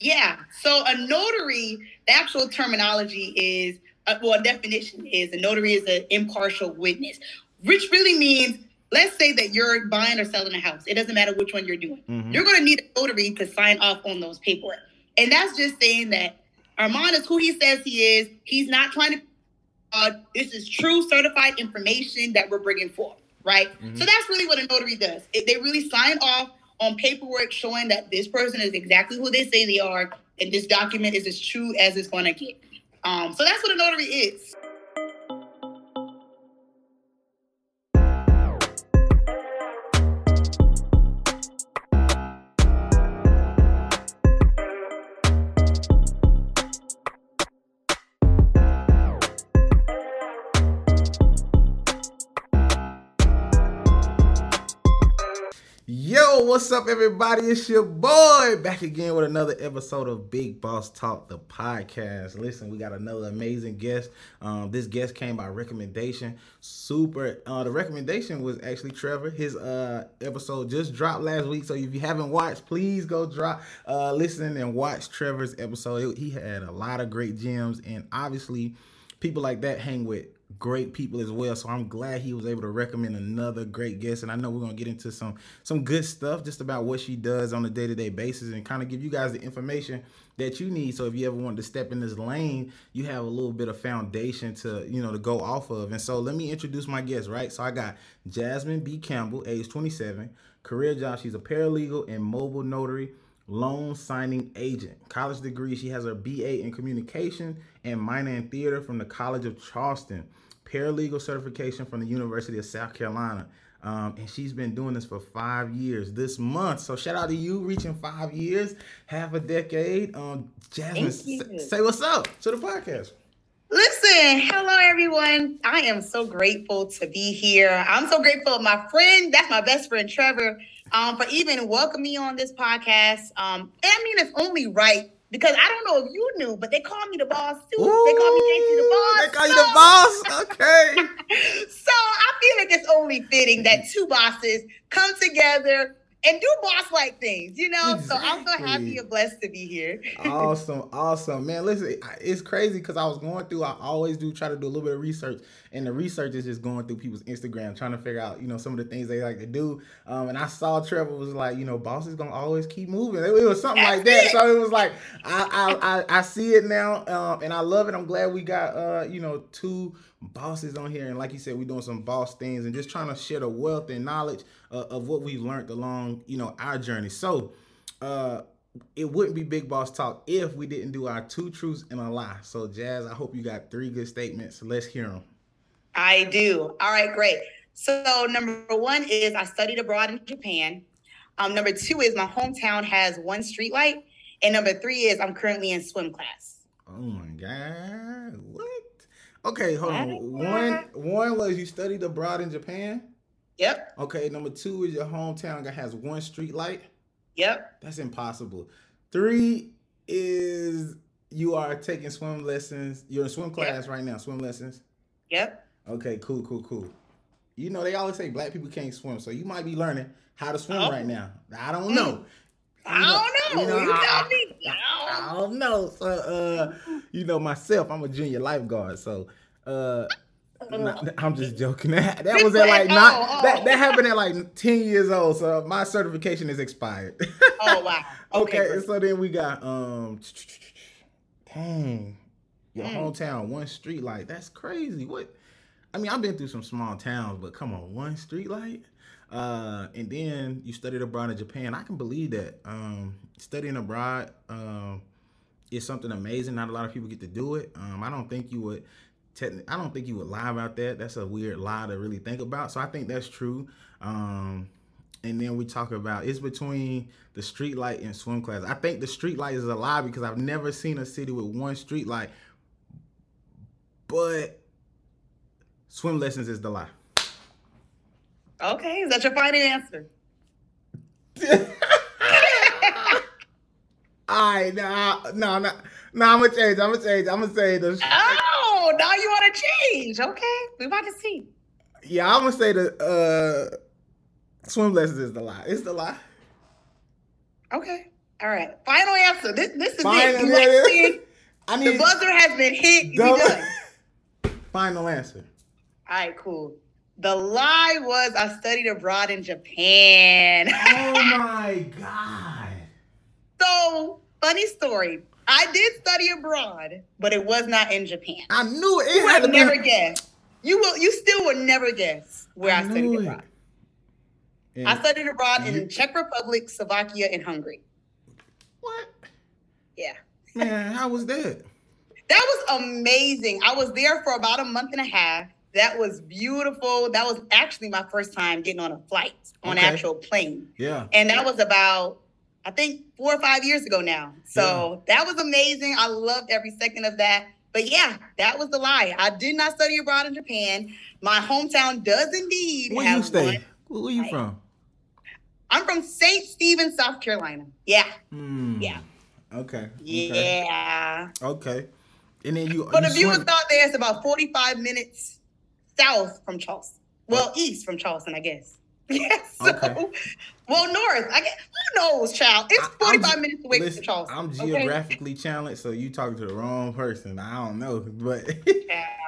Yeah. So a notary, the actual terminology is, uh, well, definition is a notary is an impartial witness, which really means, let's say that you're buying or selling a house. It doesn't matter which one you're doing. Mm-hmm. You're going to need a notary to sign off on those paperwork. And that's just saying that Armand is who he says he is. He's not trying to, uh, this is true certified information that we're bringing forth, right? Mm-hmm. So that's really what a notary does. It, they really sign off on paperwork showing that this person is exactly who they say they are, and this document is as true as it's going to get. Um, so that's what a notary is. What's up, everybody? It's your boy back again with another episode of Big Boss Talk, the podcast. Listen, we got another amazing guest. Um, this guest came by recommendation. Super. Uh, the recommendation was actually Trevor. His uh, episode just dropped last week, so if you haven't watched, please go drop, uh, listen and watch Trevor's episode. He had a lot of great gems, and obviously, people like that hang with great people as well. So I'm glad he was able to recommend another great guest. And I know we're gonna get into some some good stuff just about what she does on a day-to-day basis and kind of give you guys the information that you need. So if you ever want to step in this lane, you have a little bit of foundation to, you know, to go off of. And so let me introduce my guest, right? So I got Jasmine B. Campbell, age 27, career job. She's a paralegal and mobile notary loan signing agent. College degree, she has her BA in communication and minor in theater from the College of Charleston paralegal certification from the University of South Carolina. Um, and she's been doing this for five years this month. So shout out to you, reaching five years, half a decade. Um, Jasmine, say what's up to the podcast. Listen, hello everyone. I am so grateful to be here. I'm so grateful my friend, that's my best friend Trevor, um, for even welcoming me on this podcast. Um, and I mean, it's only right because I don't know if you knew, but they call me the boss too. Ooh, they call me JC the boss. They call you the boss. Okay. so I feel like it's only fitting that two bosses come together and do boss like things, you know. Exactly. So I'm so happy and blessed to be here. awesome, awesome, man. Listen, it's crazy because I was going through. I always do try to do a little bit of research, and the research is just going through people's Instagram, trying to figure out, you know, some of the things they like to do. Um, and I saw Trevor was like, you know, boss is gonna always keep moving. It, it was something like that. So it was like, I I, I, I see it now, um, and I love it. I'm glad we got, uh, you know, two bosses on here, and like you said, we're doing some boss things and just trying to share the wealth and knowledge uh, of what we've learned along, you know, our journey. So, uh, it wouldn't be big boss talk if we didn't do our two truths and a lie. So, Jazz, I hope you got three good statements. Let's hear them. I do. All right, great. So, number one is I studied abroad in Japan. Um, number two is my hometown has one street light. And number three is I'm currently in swim class. Oh my God. What? Okay, hold on. One one was you studied abroad in Japan? Yep. Okay, number two is your hometown that has one street light. Yep. That's impossible. Three is you are taking swim lessons. You're in swim class yep. right now, swim lessons. Yep. Okay, cool, cool, cool. You know, they always say black people can't swim, so you might be learning how to swim oh. right now. I don't know. I don't know. You, know, you I, me. I, I, don't know. So, uh, you know, myself, I'm a junior lifeguard, so uh, Nah, I'm just joking. That, that was at like not Oh, oh. that that happened at like 10 years old. So my certification is expired. Oh wow. okay, Okay. so then we got um dang your Mm. hometown one street light. That's crazy. What I mean, I've been through some small towns, but come on, one street light. Uh, and then you studied abroad in Japan. I can believe that. Um, studying abroad um, is something amazing. Not a lot of people get to do it. Um, I don't think you would. I don't think you would lie about that. That's a weird lie to really think about. So I think that's true. Um, and then we talk about it's between the street light and swim class. I think the street light is a lie because I've never seen a city with one street light. But swim lessons is the lie. Okay, is that your final answer? All right, nah, no, no, no. I'm gonna change. I'm gonna change. I'm gonna say the. Oh, now you want to change? Okay, we about to see. Yeah, I'm gonna say the uh, swim lessons is the lie. It's the lie. Okay, all right. Final answer. This this is Final it. You in. I The buzzer has been hit. You done. final answer. All right, cool. The lie was I studied abroad in Japan. Oh my god. so, funny story. I did study abroad, but it was not in Japan. I knew it. You had would never guess. You will. You still would never guess where I, studied knew it. abroad. And- I studied abroad You- in Czech Republic, Slovakia, and Hungary. what? Yeah. Man, how was that? That was amazing. I was there for about a month and a half. That was beautiful. That was actually my first time getting on a flight, on Okay. an actual plane. Yeah. And that was about, I think, four or five years ago now. So that was amazing. I loved every second of that. But yeah, that was the lie. I did not study abroad in Japan. My hometown does indeed Where you stay? Where, where you from? I'm from St. Stephen, South Carolina. Yeah. Hmm. Yeah. Okay. Okay. Yeah. Okay. And then you. But if you the viewers thought there, it's about 45 minutes south from Charleston. Well, east from Charleston, I guess. Yes. so, Okay. well, north. I guess who knows, child? It's 45 minutes away Listen, from Charleston. I'm okay? geographically challenged, so you talking to the wrong person. I don't know, but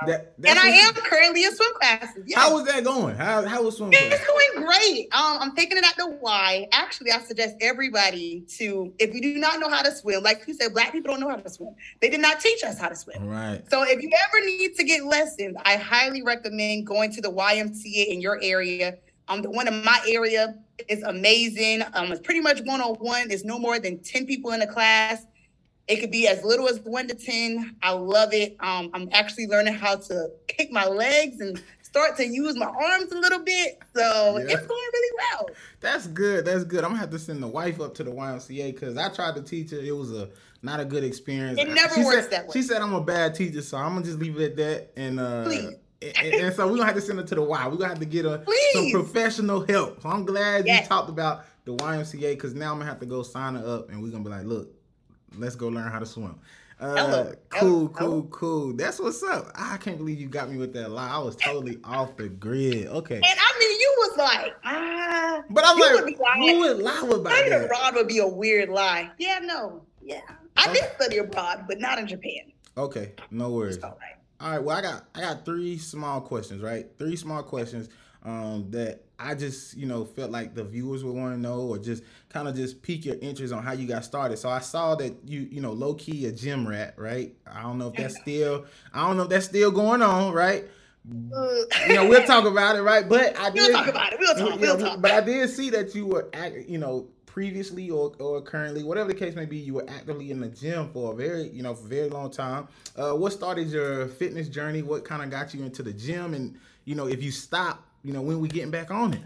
that, and I am currently in swim classes. Yes. How was that going? How how was swim class? It's going great. Um, I'm taking it at the Y. Actually, I suggest everybody to, if you do not know how to swim, like you said, black people don't know how to swim. They did not teach us how to swim. All right. So if you ever need to get lessons, I highly recommend going to the YMCA in your area. Um, the one in my area is amazing. Um, it's pretty much one on one. There's no more than ten people in the class. It could be as little as one to ten. I love it. Um, I'm actually learning how to kick my legs and start to use my arms a little bit. So Yeah. it's going really well. That's good. That's good. I'm gonna have to send the wife up to the YMCA because I tried to teach her. It was a not a good experience. It never she works said, that way. She said I'm a bad teacher, so I'm gonna just leave it at that. And uh, Please. And, and so we're gonna have to send her to the Y. We're gonna have to get her some professional help. So I'm glad Yes. you talked about the YMCA because now I'm gonna have to go sign her up, and we're gonna be like, look, let's go learn how to swim. Uh, Hello. cool, Hello. cool, cool. That's what's up. I can't believe you got me with that lie. I was totally off the grid. Okay. And I mean, you was like, ah. But I'm like, would be lying. who would lie about Studying that? abroad would be a weird lie. Yeah, no. Yeah. I did study abroad, but not in Japan. Okay, no worries. It's all right. All right, well, I got I got three small questions, right? Three small questions um, that I just you know felt like the viewers would want to know, or just kind of just pique your interest on how you got started. So I saw that you you know low key a gym rat, right? I don't know if that's still I don't know if that's still going on, right? You know, we'll talk about it, right? But I did We'll talk about it. We'll talk. We'll talk. But I did see that you were, you know, previously or, or currently, whatever the case may be, you were actively in the gym for a very, you know, very long time. Uh, what started your fitness journey? What kind of got you into the gym? And you know, if you stop, you know, when we getting back on it?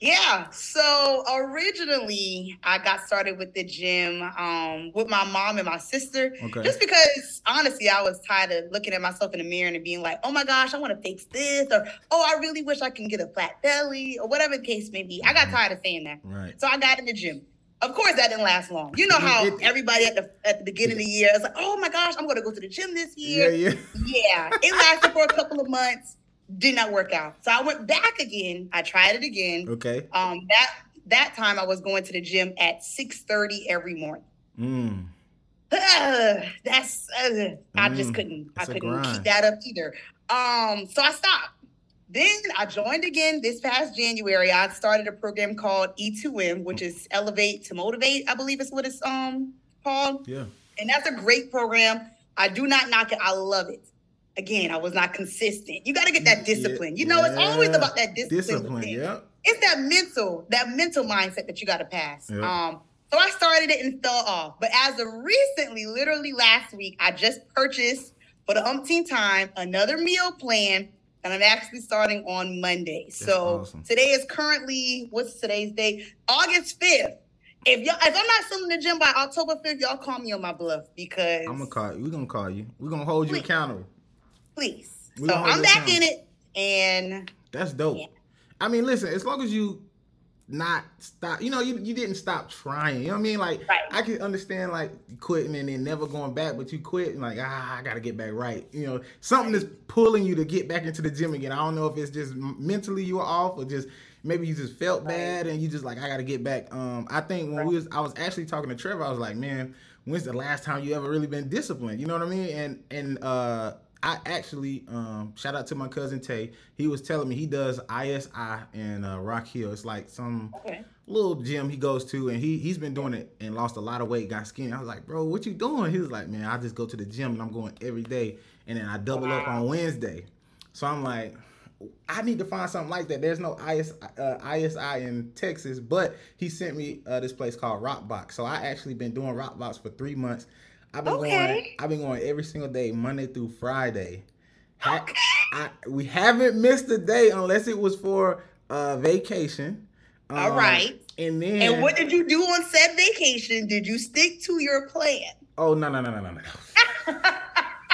Yeah. So originally, I got started with the gym um, with my mom and my sister, Okay. just because honestly, I was tired of looking at myself in the mirror and being like, "Oh my gosh, I want to fix this," or "Oh, I really wish I can get a flat belly," or whatever the case may be. I got tired of saying that, Right. so I got in the gym. Of course, that didn't last long. You know how everybody at the at the beginning of the year is like, "Oh my gosh, I'm going to go to the gym this Yeah, year." yeah. Yeah, it lasted for a couple of months. Did not work out. So I went back again. I tried it again. Okay. Um, that that time I was going to the gym at 6:30 every morning. Mm. uh, that's uh, I just couldn't I couldn't keep that up either. Um, so I stopped. Then I joined again this past January. I started a program called E2M, which is Elevate to Motivate, I believe is what it's um called. Yeah. And that's a great program. I do not knock it. I love it. Again, I was not consistent. You got to get that discipline. You know, yeah. it's always about that discipline. Discipline, yeah. It's that mental, that mental mindset that you got to pass. Yep. Um, so I started it and fell off. But as of recently, literally last week, I just purchased for the umpteenth time another meal plan and I'm actually starting on Monday. That's so awesome. today is currently what's today's date? August 5th. If y'all if I'm not still in the gym by October 5th, y'all call me on my bluff because I'm gonna call you. We're gonna call you. We're gonna hold you accountable. Please. we so I'm back in it and that's dope. Yeah. I mean, listen, as long as you not stop. You know, you, you didn't stop trying. You know what I mean? Like right. I can understand like quitting and then never going back, but you quit and like ah, I gotta get back right. You know, something right. is pulling you to get back into the gym again. I don't know if it's just mentally you were off or just maybe you just felt right. bad and you just like I gotta get back. Um, I think when we was I was actually talking to Trevor, I was like, man, when's the last time you ever really been disciplined? You know what I mean? And and uh I actually um, shout out to my cousin Tay. He was telling me he does ISI in uh, Rock Hill. It's like some okay. little gym he goes to, and he he's been doing it and lost a lot of weight, got skinny. I was like, bro, what you doing? He was like, man, I just go to the gym and I'm going every day, and then I double wow. up on Wednesday. So I'm like, I need to find something like that. There's no IS, uh, ISI in Texas, but he sent me uh, this place called Rockbox. So I actually been doing Rockbox for three months. I've been okay. going. I've been going every single day, Monday through Friday. Ha- okay. I, we haven't missed a day unless it was for uh, vacation. Um, All right. And then. And what did you do on said vacation? Did you stick to your plan? Oh no no no no no no.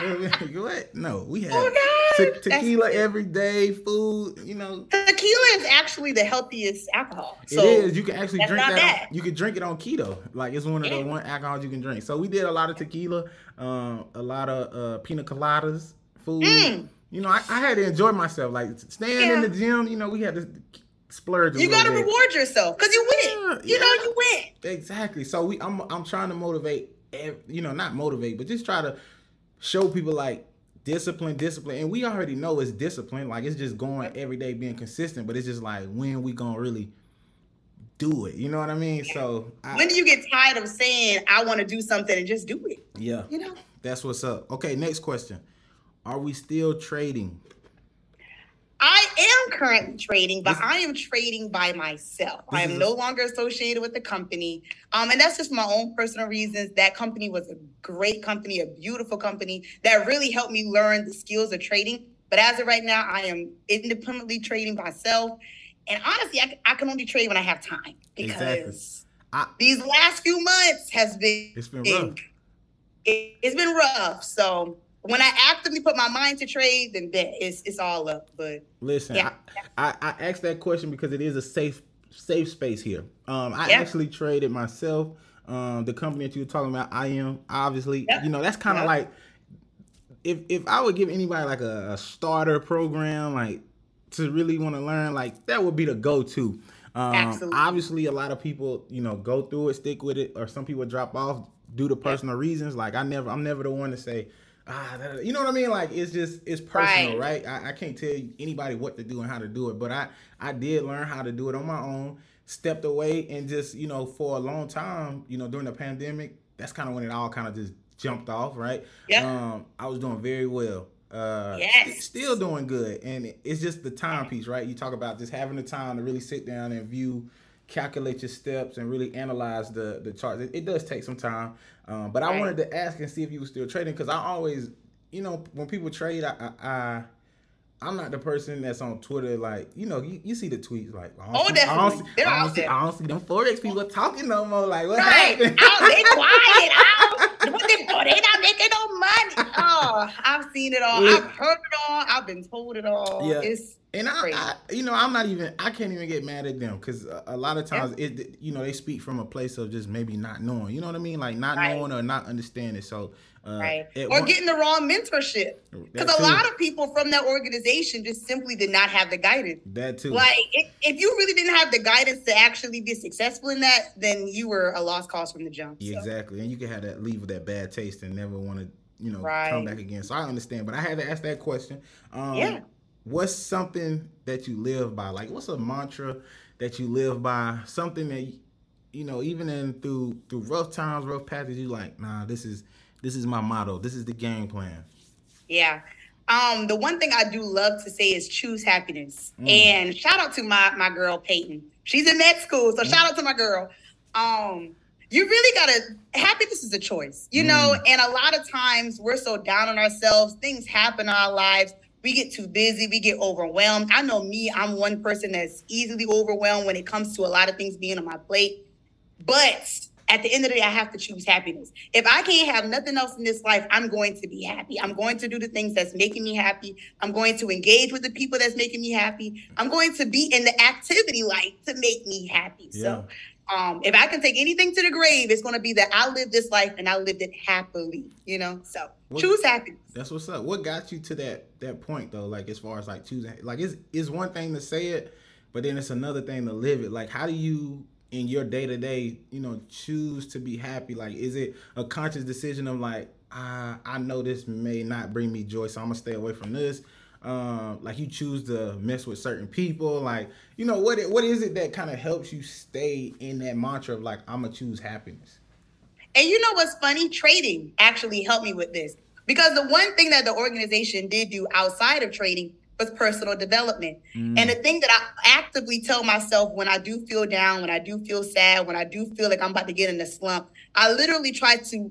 what? No, we have oh, te- tequila every day, food. You know, tequila is actually the healthiest alcohol. So it is. You can actually drink that. On, you can drink it on keto. Like it's one of yeah. the one alcohols you can drink. So we did a lot of tequila, um, a lot of uh, pina coladas, food. Mm. You know, I, I, had to enjoy myself. Like staying yeah. in the gym. You know, we had to splurge. you got to reward yourself because you win. Yeah, you know, you win. Exactly. So we, I'm, I'm trying to motivate. You know, not motivate, but just try to show people like discipline, discipline, and we already know it's discipline. Like it's just going every day, being consistent. But it's just like when we gonna really do it. You know what I mean? So I, when do you get tired of saying I want to do something and just do it? Yeah, you know. That's what's up. Okay, next question. Are we still trading? I am currently trading, but I am trading by myself. I am no longer associated with the company. Um, and that's just my own personal reasons. That company was a great company, a beautiful company that really helped me learn the skills of trading. But as of right now, I am independently trading myself. And honestly, I, I can only trade when I have time because exactly. I, these last few months has been it's been rough. It, it's been rough. So when I actively put my mind to trade, then that it's it's all up. But listen, yeah. I, I, I asked that question because it is a safe safe space here. Um, I yeah. actually traded myself. Um, the company that you were talking about, I am obviously, you know, that's kind of like if if I would give anybody like a, a starter program, like to really want to learn, like that would be the go to. Um, Absolutely. Obviously, a lot of people, you know, go through it, stick with it, or some people drop off due to personal reasons. Like I never, I'm never the one to say, ah, you know what I mean? Like it's just it's personal, right? right? I, I, can't tell anybody what to do and how to do it, but I I did learn how to do it on my own. Stepped away and just you know for a long time, you know during the pandemic, that's kind of when it all kind of just jumped off, right? Yeah. Um, I was doing very well. Uh, yes. still doing good, and it's just the time piece, right? You talk about just having the time to really sit down and view calculate your steps and really analyze the the charts. It, it does take some time, um, but right. I wanted to ask and see if you were still trading because I always, you know, when people trade, I, I, I I'm not the person that's on Twitter like you know you, you see the tweets like oh see, definitely I don't, see, I, don't see, I don't see them forex people talking no more like what right. happened? Oh, they quiet. I don't, what they, oh, they not making no money. Oh. I've seen it all. I've heard it all. I've been told it all. Yeah. It's and I, I, you know, I'm not even. I can't even get mad at them because a, a, lot of times, yeah. it, you know, they speak from a place of just maybe not knowing. You know what I mean? Like not right. knowing or not understanding. So, uh, right, or one, getting the wrong mentorship. Because a lot of people from that organization just simply did not have the guidance. That too. Like, if, if you really didn't have the guidance to actually be successful in that, then you were a lost cause from the jump. Yeah, so. Exactly, and you can have that leave with that bad taste and never want to you know right. come back again. So I understand, but I had to ask that question. Um, yeah what's something that you live by? Like, what's a mantra that you live by? Something that you know, even in through through rough times, rough patches, you like, nah, this is this is my motto. This is the game plan. Yeah. Um, the one thing I do love to say is choose happiness. Mm. And shout out to my my girl Peyton. She's in med school, so mm. shout out to my girl. Um, you really gotta happiness is a choice, you mm. know, and a lot of times we're so down on ourselves, things happen in our lives we get too busy, we get overwhelmed. I know me, I'm one person that's easily overwhelmed when it comes to a lot of things being on my plate. But at the end of the day, I have to choose happiness. If I can't have nothing else in this life, I'm going to be happy. I'm going to do the things that's making me happy. I'm going to engage with the people that's making me happy. I'm going to be in the activity life to make me happy. Yeah. So um, if I can take anything to the grave, it's going to be that I lived this life and I lived it happily, you know? So what, choose happiness. That's what's up. What got you to that that point though? Like as far as like choosing, like it's, it's one thing to say it, but then it's another thing to live it. Like how do you in your day to day, you know, choose to be happy? Like is it a conscious decision of like, I I know this may not bring me joy, so I'm gonna stay away from this? Um, like you choose to mess with certain people like you know what what is it that kind of helps you stay in that mantra of like i'm gonna choose happiness? And you know what's funny? Trading actually helped me with this. Because the one thing that the organization did do outside of trading was personal development. Mm. and the thing that i actively tell myself when i do feel down when i do feel sad when i do feel like i'm about to get in a slump i literally try to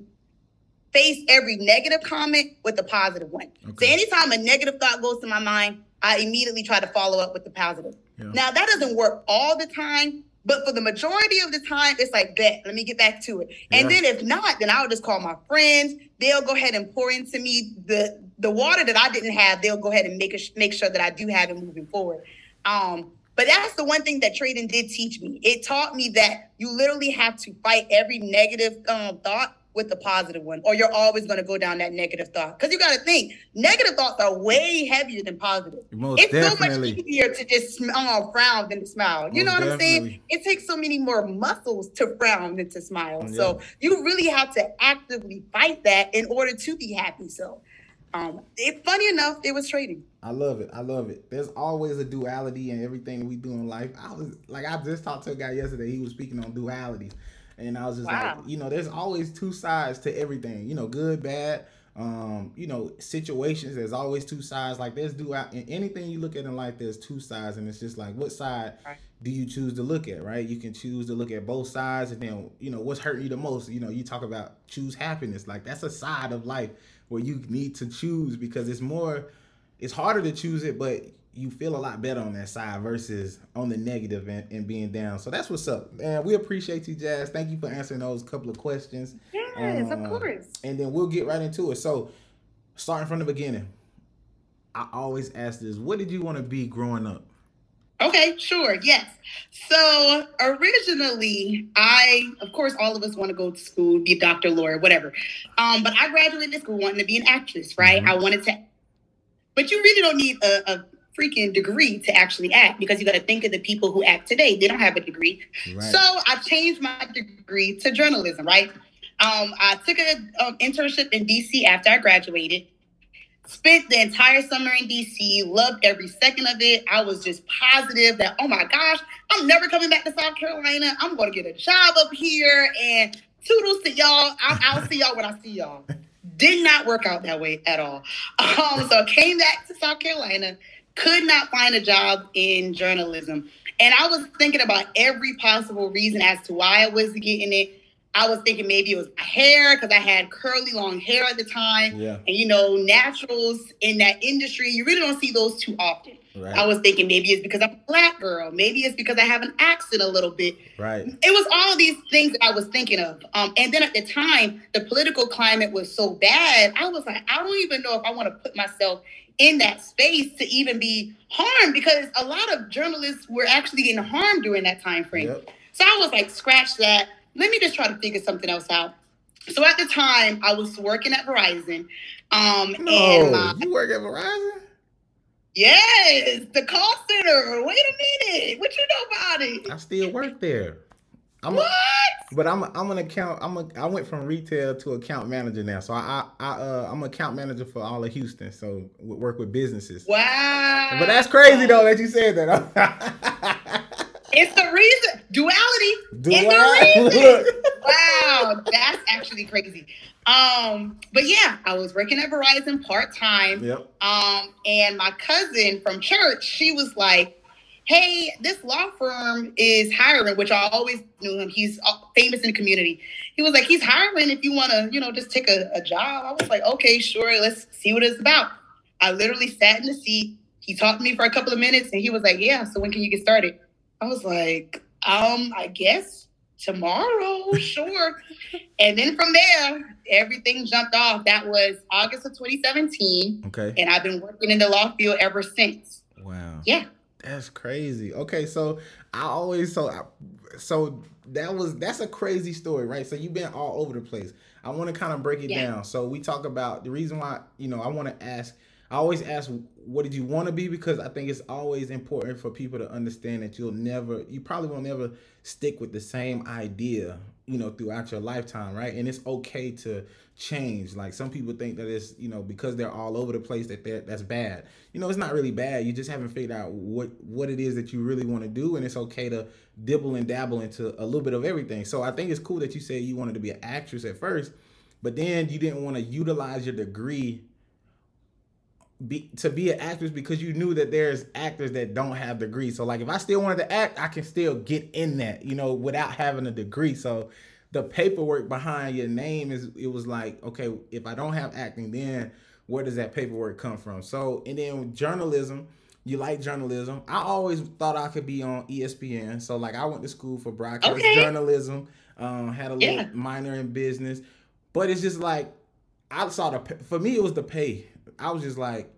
face every negative comment with a positive one. Okay. So anytime a negative thought goes to my mind, I immediately try to follow up with the positive. Yeah. Now that doesn't work all the time, but for the majority of the time, it's like, bet, let me get back to it. Yeah. And then if not, then I'll just call my friends. They'll go ahead and pour into me the the water that I didn't have. They'll go ahead and make a, make sure that I do have it moving forward. Um, but that's the one thing that trading did teach me. It taught me that you literally have to fight every negative um, thought with the positive one, or you're always going to go down that negative thought. Because you got to think, negative thoughts are way heavier than positive. Most it's definitely. so much easier to just smile, frown than to smile. You Most know what definitely. I'm saying? It takes so many more muscles to frown than to smile. Yeah. So you really have to actively fight that in order to be happy. So, um, it, funny enough, it was trading. I love it. I love it. There's always a duality in everything we do in life. I was like, I just talked to a guy yesterday. He was speaking on duality. And I was just wow. like, you know, there's always two sides to everything. You know, good, bad. Um, you know, situations. There's always two sides. Like there's do in anything you look at in life. There's two sides, and it's just like, what side do you choose to look at? Right? You can choose to look at both sides, and then you know what's hurting you the most. You know, you talk about choose happiness. Like that's a side of life where you need to choose because it's more. It's harder to choose it, but you feel a lot better on that side versus on the negative and, and being down. So that's what's up. And we appreciate you, Jazz. Thank you for answering those couple of questions. Yes, um, of course. And then we'll get right into it. So starting from the beginning, I always ask this: What did you want to be growing up? Okay, sure. Yes. So originally, I, of course, all of us want to go to school, be a doctor, lawyer, whatever. Um, but I graduated school wanting to be an actress, right? Mm-hmm. I wanted to, but you really don't need a, a freaking degree to actually act because you got to think of the people who act today. They don't have a degree. Right. So I changed my degree to journalism, right? Um, I took an um, internship in DC after I graduated. Spent the entire summer in DC, loved every second of it. I was just positive that, oh my gosh, I'm never coming back to South Carolina. I'm going to get a job up here and toodles to y'all. I'll, I'll see y'all when I see y'all. Did not work out that way at all. Um, so I came back to South Carolina, could not find a job in journalism. And I was thinking about every possible reason as to why I was getting it. I was thinking maybe it was my hair because I had curly long hair at the time. Yeah. And you know, naturals in that industry, you really don't see those too often. Right. I was thinking maybe it's because I'm a black girl. Maybe it's because I have an accent a little bit. Right. It was all these things that I was thinking of. Um, and then at the time, the political climate was so bad. I was like, I don't even know if I want to put myself in that space to even be harmed because a lot of journalists were actually getting harmed during that time frame. Yep. So I was like, scratch that. Let me just try to figure something else out. So at the time, I was working at Verizon. Um, and No, my, you work at Verizon? yes, the call center. Wait a minute. What you know about it? I still work there. I'm What? A, but I'm a, I'm an account. I'm a I went from retail to account manager now. So I I, I uh, I'm an account manager for all of Houston. So we work with businesses. Wow. But that's crazy though that you said that. It's the reason. Duality. The reason. Wow, that's actually crazy. Um, but yeah, I was working at Verizon part time. Yep. Um, and my cousin from church, she was like, "Hey, this law firm is hiring," which I always knew him. He's uh, famous in the community. He was like, "He's hiring if you want to, you know, just take a, a job." I was like, "Okay, sure. Let's see what it's about." I literally sat in the seat. He talked to me for a couple of minutes, and he was like, "Yeah, so when can you get started?" I was like, "Um, I guess." Tomorrow, sure. and then from there, everything jumped off. That was August of 2017 Okay. and I've been working in the law field ever since. Wow. Yeah. That's crazy. Okay, so I always so I, so that was that's a crazy story, right? So you've been all over the place. I want to kind of break it Yeah. down. So we talk about the reason why you know I want to ask. I always ask, what did you want to be? Because I think it's always important for people to understand that you'll never, you probably will never stick with the same idea, you know, throughout your lifetime, right? And it's okay to change. Like some people think that it's, you know, because they're all over the place that that's bad. You know, it's not really bad. You just haven't figured out what what it is that you really want to do, and it's okay to dibble and dabble into a little bit of everything. So I think it's cool that you said you wanted to be an actress at first, but then you didn't want to utilize your degree be to be an actress because you knew that there's actors that don't have degrees. So like if I still wanted to act, I can still get in that, you know, without having a degree. So the paperwork behind your name is it was like, okay, if I don't have acting, then where does that paperwork come from? So and then journalism, you like journalism. I always thought I could be on ESPN. So like I went to school for broadcast Okay. journalism, um, had a little Yeah. minor in business, but it's just like I saw the for me it was the pay. I was just like,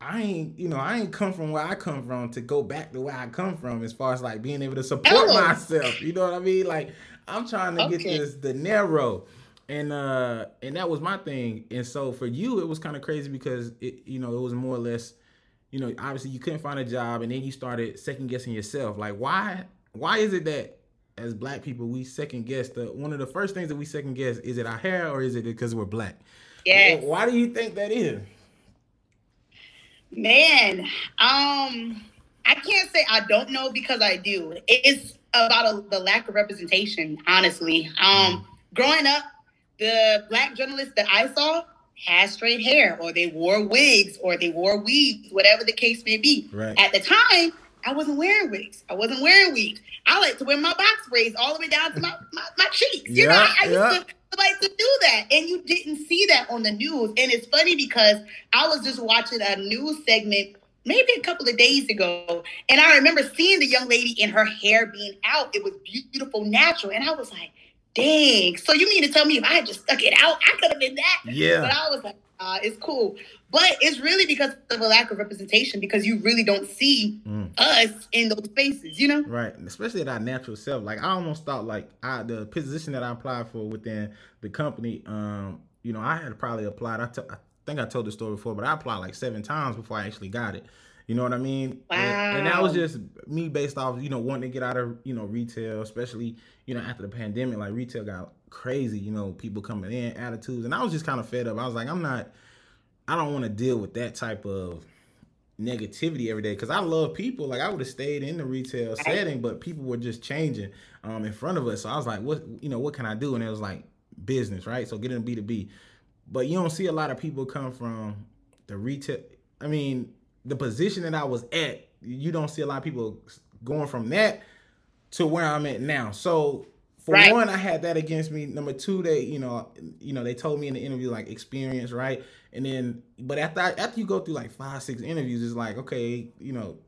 I ain't you know I ain't come from where I come from to go back to where I come from as far as like being able to support Oh. myself. You know what I mean? Like I'm trying to get this the narrow. And uh and that was my thing. And so for you it was kind of crazy because it you know it was more or less you know obviously you couldn't find a job and then you started second guessing yourself. Like why why is it that as black people we second guess the one of the first things that we second guess is it our hair or is it because we're black? Yes. Why do you think that is? Man, um, I can't say I don't know because I do. It's about a, the lack of representation, honestly. Um, growing up, the black journalists that I saw had straight hair, or they wore wigs, or they wore weaves, whatever the case may be. Right. At the time, I wasn't wearing wigs. I wasn't wearing weaves. I like to wear my box braids all the way down to my, my, my cheeks. You know, Yeah, I, I yeah. used to like to do that. And you didn't see that on the news. And it's funny because I was just watching a news segment maybe a couple of days ago. And I remember seeing the young lady in her hair being out. It was beautiful, natural. And I was like, dang. So you mean to tell me if I had just stuck it out, I could have been that? Yeah. But I was like, uh, it's cool. But it's really because of a lack of representation because you really don't see Mm. us in those spaces, you know? Right, especially at our natural self. Like I almost thought, like I the position that I applied for within the company. Um, you know, I had probably applied. I think I told the story before, but I applied like seven times before I actually got it. You know what I mean? And, and that was just me based off, you know, wanting to get out of, you know, retail, especially, you know, after the pandemic, like retail got crazy, you know, people coming in, attitudes. And I was just kind of fed up. I was like, I'm not, I don't want to deal with that type of negativity every day because I love people. Like I would have stayed in the retail setting, but people were just changing um in front of us. So I was like, what you know, what can I do? And it was like business, right? So getting in B two B. But you don't see a lot of people come from the retail. I mean, the position that I was at, you don't see a lot of people going from that to where I'm at now. So for Right. one, I had that against me. Number two, they, you know, you know, they told me in the interview like experience, right? And then, but after after you go through like five, six interviews, it's like, okay, you know,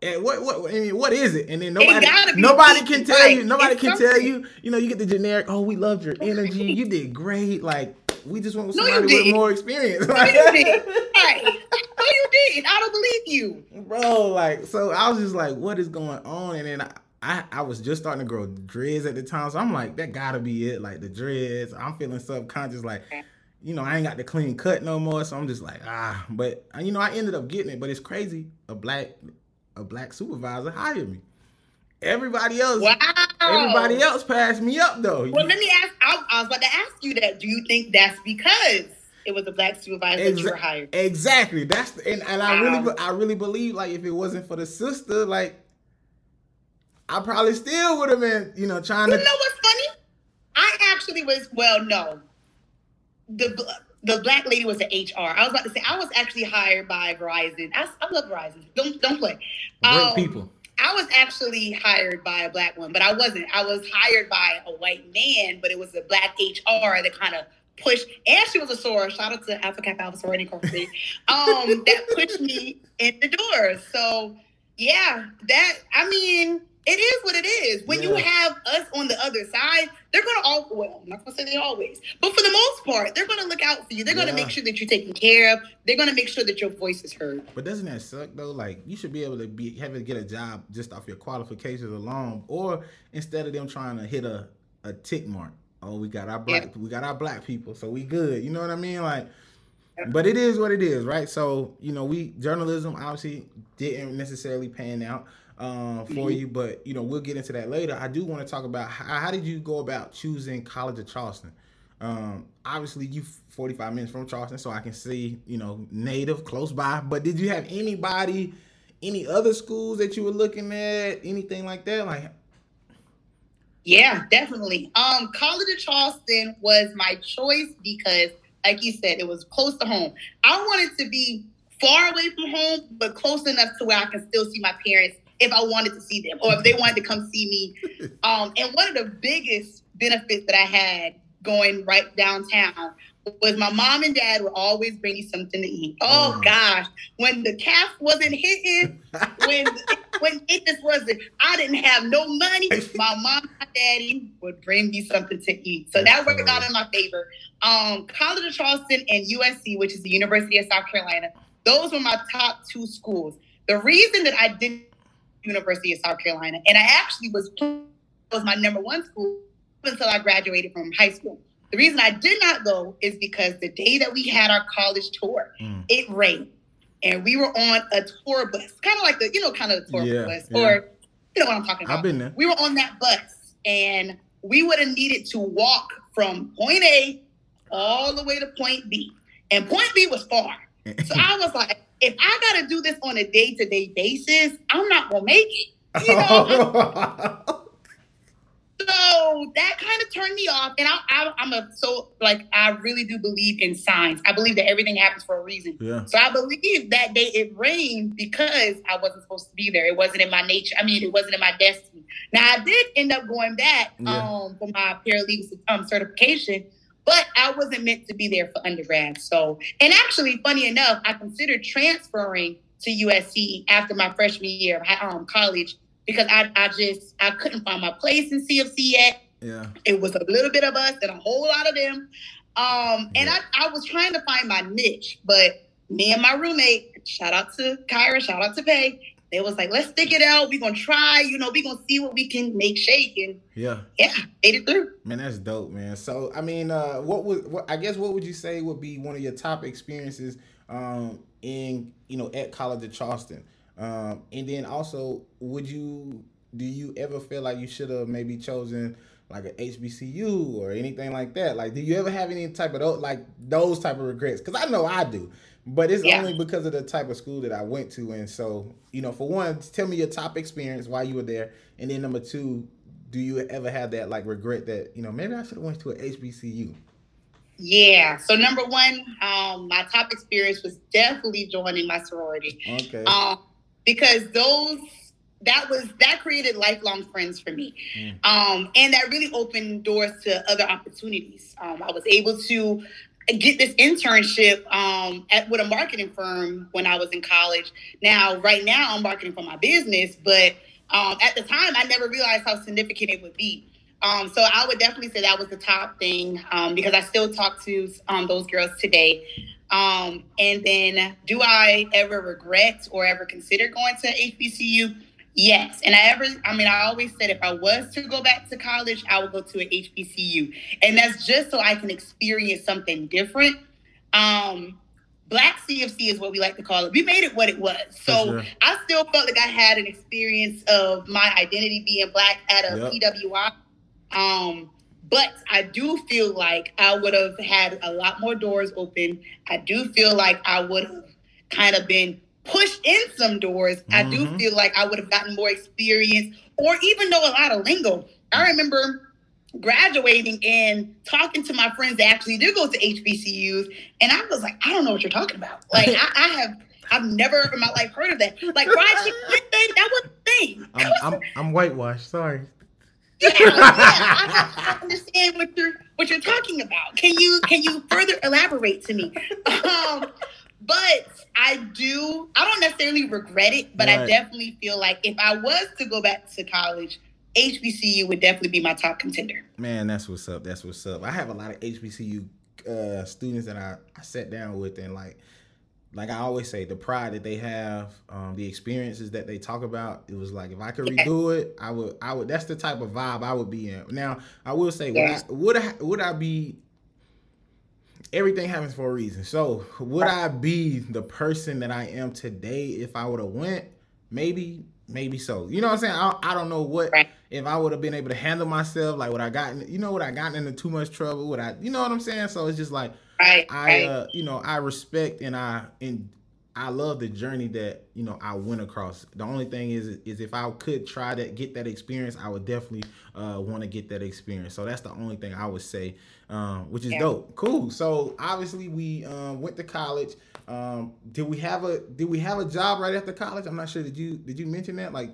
and what what I mean, what is it? And then nobody nobody can tell right. you, nobody It's can tell you, you know, you get the generic, oh, we loved your energy, you did great, like we just want No, somebody with more experience. No, you did. Right. No, you did. I don't believe you. bro like so i was just like what is going on and then I, I i was just starting to grow dreads at the time so i'm like that gotta be it like the dreads i'm feeling subconscious like you know i ain't got the clean cut no more so i'm just like ah but uh, you know i ended up getting it but it's crazy a black a black supervisor hired me everybody else Wow. everybody else passed me up though Well, let me ask. I, I was about to ask you that. Do you think that's because it was a black supervisor that you were hired? Exactly. That's the, and, and I really I really believe like if it wasn't for the sister, like I probably still would have been, you know, trying You to You know what's funny? I actually was. Well, no. The the black lady was an HR. I was about to say I was actually hired by Verizon. I, I love Verizon. Don't don't play. great Um, people. I was actually hired by a black one, but I wasn't. I was hired by a white man, but it was a black HR that kind of pushed, and she was a soror. Shout out to Alpha Kappa Alpha Sorority. Um, that pushed me in the door. So yeah, that I mean, it is what it is. When you have us on the other side, they're gonna all well, I'm not gonna say they always, but for the most part, they're gonna look out for you. They're gonna Yeah. make sure that you're taken care of. They're gonna make sure that your voice is heard. But doesn't that suck though? Like you should be able to be have to get a job just off your qualifications alone, or instead of them trying to hit a, a tick mark. Oh, we got our black Yeah. we got our black people, so we good. You know what I mean? Like but it is what it is, right? So, you know, we journalism obviously didn't necessarily pan out uh, for you, but you know, we'll get into that later. I do want to talk about how, how did you go about choosing College of Charleston? Um, obviously, you 45 minutes from Charleston, so I can see, you know, native close by. But did you have anybody, any other schools that you were looking at, anything like that? Like, Yeah, definitely. Um, College of Charleston was my choice because, like you said, it was close to home. I wanted to be far away from home, but close enough to where I can still see my parents if I wanted to see them or if they wanted to come see me. Um, and one of the biggest benefits that I had going right downtown was my mom and dad would always bring me something to eat. Oh Mm. gosh, when the calf wasn't hitting, when when it just wasn't, I didn't have no money. My mom and daddy would bring me something to eat, so that worked out in my favor. Um, College of Charleston and USC, which is the University of South Carolina, those were my top two schools. The reason that I did University of South Carolina, and I actually was was my number one school until I graduated from high school. The reason I did not go is because the day that we had our college tour, Mm. it rained. And we were on a tour bus, kind of like the, you know, kind of the tour Yeah, bus, yeah. or you know what I'm talking about. I've been there. We were on that bus, and we would have needed to walk from point A all the way to point B. And point B was far. So I was like, if I got to do this on a day to day basis, I'm not going to make it. You know, so that kind of turned me off. And I, I, I'm a so like I really do believe in signs. I believe that everything happens for a reason. yeah. So I believe that day it rained because I wasn't supposed to be there. It wasn't in my nature. I mean, it wasn't in my destiny. Now I did end up going back Yeah. um, for my paralegal um, certification, but I wasn't meant to be there for undergrad. So, and actually, funny enough, I considered transferring to USC after my freshman year of um, college because I, I just I couldn't find my place in CofC yet. Yeah. It was a little bit of us and a whole lot of them. Um, and Yeah. I, I was trying to find my niche, but me and my roommate, shout out to Kyra, shout out to Pay, they was like, let's stick it out. We're gonna try, you know, we're gonna see what we can make shake. And Yeah. yeah, made it through. Man, that's dope, man. So, I mean, uh, what would what, I guess what would you say would be one of your top experiences um, in you know at College of Charleston, um, and then also would you do you ever feel like you should have maybe chosen like a HBCU or anything like that? Like, do you ever have any type of those like those type of regrets? Because I know I do, but it's Yeah. only because of the type of school that I went to, and so you know, for one, tell me your top experience while you were there, and then number two, do you ever have that like regret that you know maybe I should have went to a HBCU? Yeah. So number one, um, my top experience was definitely joining my sorority. Okay. Um, because those that was that created lifelong friends for me, mm. um, and that really opened doors to other opportunities. Um, I was able to get this internship um, at with a marketing firm when I was in college. Now, right now, I'm marketing for my business, but um, at the time, I never realized how significant it would be. Um, so I would definitely say that was the top thing um, because I still talk to um, those girls today. Um, and then, do I ever regret or ever consider going to HBCU? Yes. And I ever, I mean, I always said if I was to go back to college, I would go to an HBCU. And that's just so I can experience something different. Um, Black CofC is what we like to call it. We made it what it was. So sure. I still felt like I had an experience of my identity being black at a yep. PWI. Um, but I do feel like I would have had a lot more doors open. I do feel like I would have kind of been pushed in some doors. Mm-hmm. I do mm-hmm. feel like I would have gotten more experience or even know a lot of lingo. I remember graduating and talking to my friends that actually did go to HBCUs, and I was like, I don't know what you're talking about. Like I, I have. I've never in my life heard of that. Like fried chicken, that was a thing. I'm, I'm, I'm whitewashed. Sorry. Yeah, yeah. I don't understand what you're what you're talking about. Can you can you further elaborate to me? Um, but I do. I don't necessarily regret it, but right. I definitely feel like if I was to go back to college, HBCU would definitely be my top contender. Man, that's what's up. That's what's up. I have a lot of HBCU uh, students that I, I sat down with and like like I always say, the pride that they have, um, the experiences that they talk about, it was like if I could redo it, I would. I would. That's the type of vibe I would be in. Now, I will say, yes. would, I, would I would I be? Everything happens for a reason. So, would I be the person that I am today if I would have went? Maybe, maybe so. You know what I'm saying? I, I don't know what right. if I would have been able to handle myself. Like, would I gotten? You know, would I gotten into too much trouble? Would I? You know what I'm saying? So it's just like Right. I. Uh, you know, I respect and I and I love the journey that, you know, I went across. The only thing is is if I could try to get that experience, I would definitely uh, want to get that experience. So that's the only thing I would say, um, which is yeah. dope. Cool. So obviously we um, went to college. Um, did we have a did we have a job right after college? I'm not sure. Did you did you mention that? Like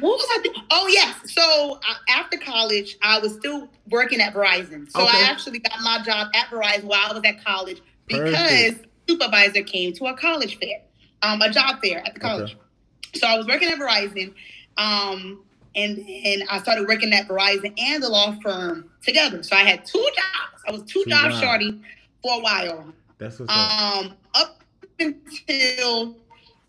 what was I? Th- oh yes. So uh, after college, I was still working at Verizon. So okay. I actually got my job at Verizon while I was at college because Perfect. Supervisor came to a college fair, um, a job fair at the college. Okay. So I was working at Verizon, um, and and I started working at Verizon and the law firm together. So I had two jobs. I was two, two jobs shorty for a while. That's what's um, up. until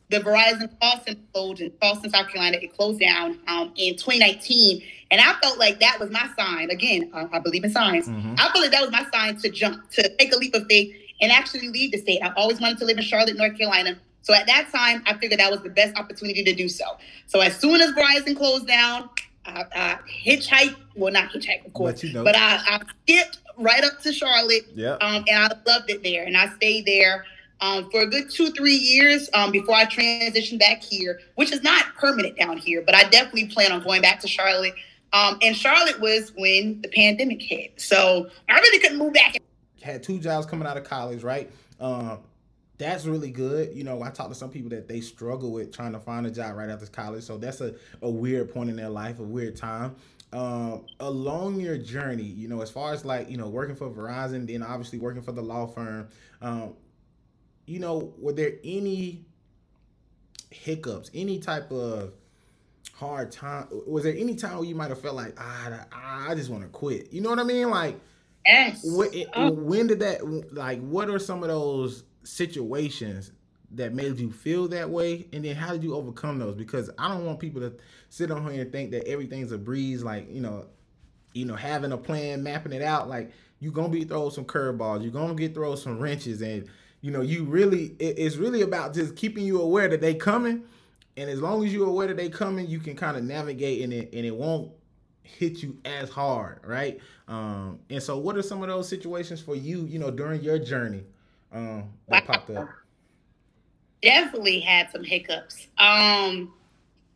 the Verizon call center closed in Charleston, South Carolina. It closed down um, in 2019. And I felt like that was my sign. Again, uh, I believe in signs. Mm-hmm. I felt like that was my sign to jump, to take a leap of faith and actually leave the state. I always wanted to live in Charlotte, North Carolina. So at that time, I figured that was the best opportunity to do so. So as soon as Verizon closed down, I, I hitchhiked. Well, not hitchhiked, of course, but, you know. but I, I, skipped right up to Charlotte. Yeah. Um, and I loved it there. And I stayed there um, for a good two, three years um, before I transitioned back here, which is not permanent down here, but I definitely plan on going back to Charlotte. Um, and Charlotte was when the pandemic hit. So I really couldn't move back. Had two jobs coming out of college, right? Um, that's really good. You know, I talk to some people that they struggle with trying to find a job right after college. So that's a, a weird point in their life, a weird time. Um, along your journey, you know, as far as like, you know, working for Verizon, then obviously working for the law firm, um, you know, were there any hiccups, any type of hard time? Was there any time where you might have felt like, ah, I just want to quit? You know what I mean? Like, yes. When, oh. when did that? Like, what are some of those situations that made you feel that way? And then how did you overcome those? Because I don't want people to sit on here and think that everything's a breeze. Like, you know, you know, having a plan, mapping it out. Like, you're gonna be thrown some curveballs. You're gonna get thrown some wrenches and you know, you really it's really about just keeping you aware that they coming. And as long as you're aware that they coming, you can kind of navigate in it and it won't hit you as hard, right? Um, and so what are some of those situations for you, you know, during your journey um that popped up? Definitely had some hiccups. Um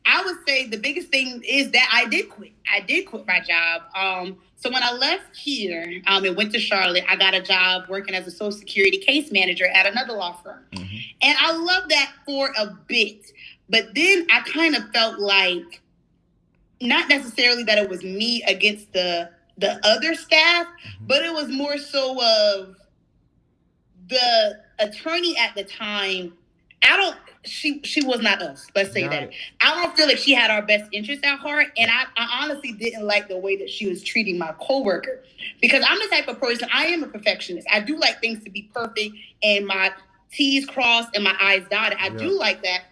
I would say the biggest thing is that I did quit. I did quit my job. Um, so when I left here um, and went to Charlotte, I got a job working as a Social Security case manager at another law firm. Mm-hmm. And I loved that for a bit. But then I kind of felt like not necessarily that it was me against the the other staff, mm-hmm. but it was more so of the attorney at the time. I don't she she was not us. Let's say Got that. It. I don't feel like she had our best interest at heart, and I, I honestly didn't like the way that she was treating my coworker because I'm the type of person. I am a perfectionist. I do like things to be perfect and my T's crossed and my I's dotted. I yeah. do like that,